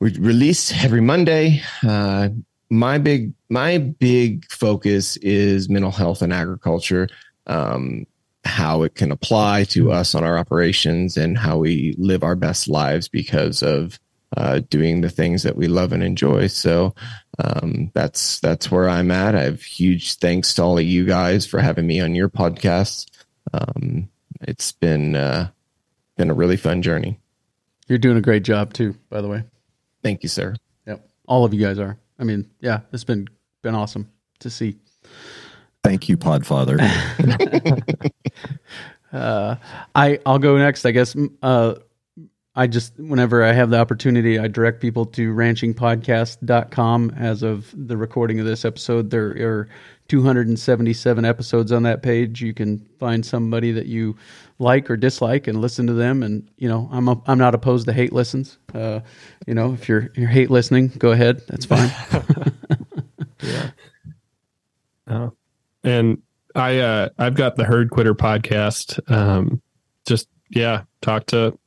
we release every Monday. Uh my big my big focus is mental health and agriculture. Um how it can apply to us on our operations and how we live our best lives because of uh, doing the things that we love and enjoy. So um, that's that's where I'm at. I have huge thanks to all of you guys for having me on your podcast. Um, it's been uh, been a really fun journey. You're doing a great job too, by the way. Thank you, sir. Yep. All of you guys are. I mean, yeah, it's been been awesome to see. Thank you, Podfather. Uh, I I'll go next. I guess. Uh, I just whenever I have the opportunity, I direct people to ranchingpodcast.com. As of the recording of this episode, there are 277 episodes on that page. You can find somebody that you like or dislike and listen to them. And you know, I'm a, I'm not opposed to hate listens. Uh, you know, if you're you're hate listening, go ahead. That's fine. yeah. Oh. And I uh I've got the Herd Quitter podcast. Um just yeah, talk to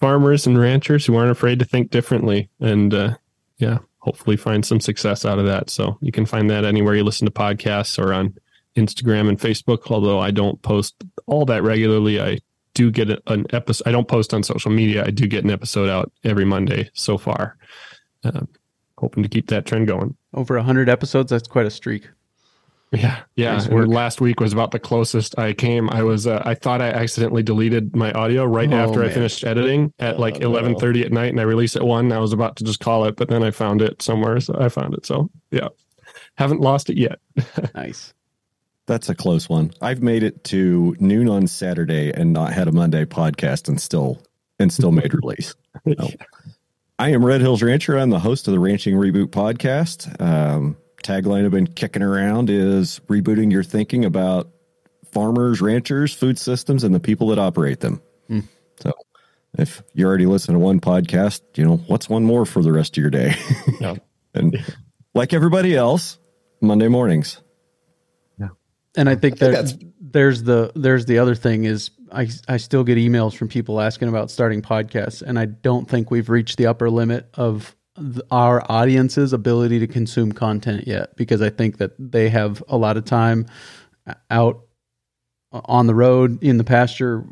farmers and ranchers who aren't afraid to think differently and uh yeah, hopefully find some success out of that. So you can find that anywhere you listen to podcasts or on Instagram and Facebook, although I don't post all that regularly. I do get an episode. I don't post on social media. I do get an episode out every Monday so far. Um, hoping to keep that trend going. Over 100 episodes. That's quite a streak. Yeah, yeah. Nice and work. last week was about the closest I came. I was, uh, I thought I accidentally deleted my audio right Oh, after I finished editing at like Oh, no. eleven thirty at night, and I released it one. I was about to just call it, but then I found it somewhere, so I found it. So yeah, haven't lost it yet. Nice. That's a close one. I've made it to noon on Saturday and not had a Monday podcast and still and still made release. No. I am Red Hills Rancher. I'm the host of the Ranching Reboot podcast. Um, tagline I've been kicking around is rebooting your thinking about farmers, ranchers, food systems, and the people that operate them. Hmm. So if you're already listen to one podcast, you know, what's one more for the rest of your day? Yeah. and like everybody else, Monday mornings. Yeah. And I think think that there's the there's the other thing is I I still get emails from people asking about starting podcasts, and I don't think we've reached the upper limit of th- our audience's ability to consume content yet, because I think that they have a lot of time out on the road, in the pasture,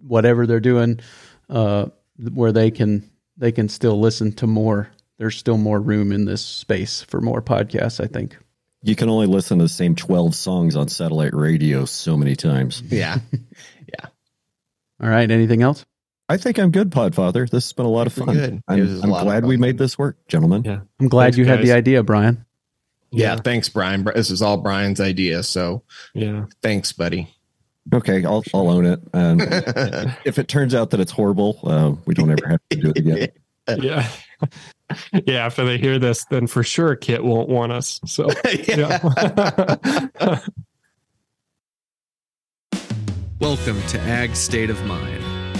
whatever they're doing, uh, where they can they can still listen to more. There's still more room in this space for more podcasts. I think. You can only listen to the same 12 songs on satellite radio so many times. Yeah. Yeah. All right. Anything else? I think I'm good, Podfather. This has been a lot of fun. good. I'm, was a I'm lot glad fun. we made this work, gentlemen. Yeah. I'm glad Thanks, you had the idea, Brian. yeah. Thanks, Brian. This is all Brian's idea. So yeah. thanks, buddy. Okay, I'll, I'll own it. And if it turns out that it's horrible, uh, we don't ever have to do it again. Yeah. yeah. After they hear this, then for sure Kit won't want us. So yeah. Welcome to Ag State of Mind,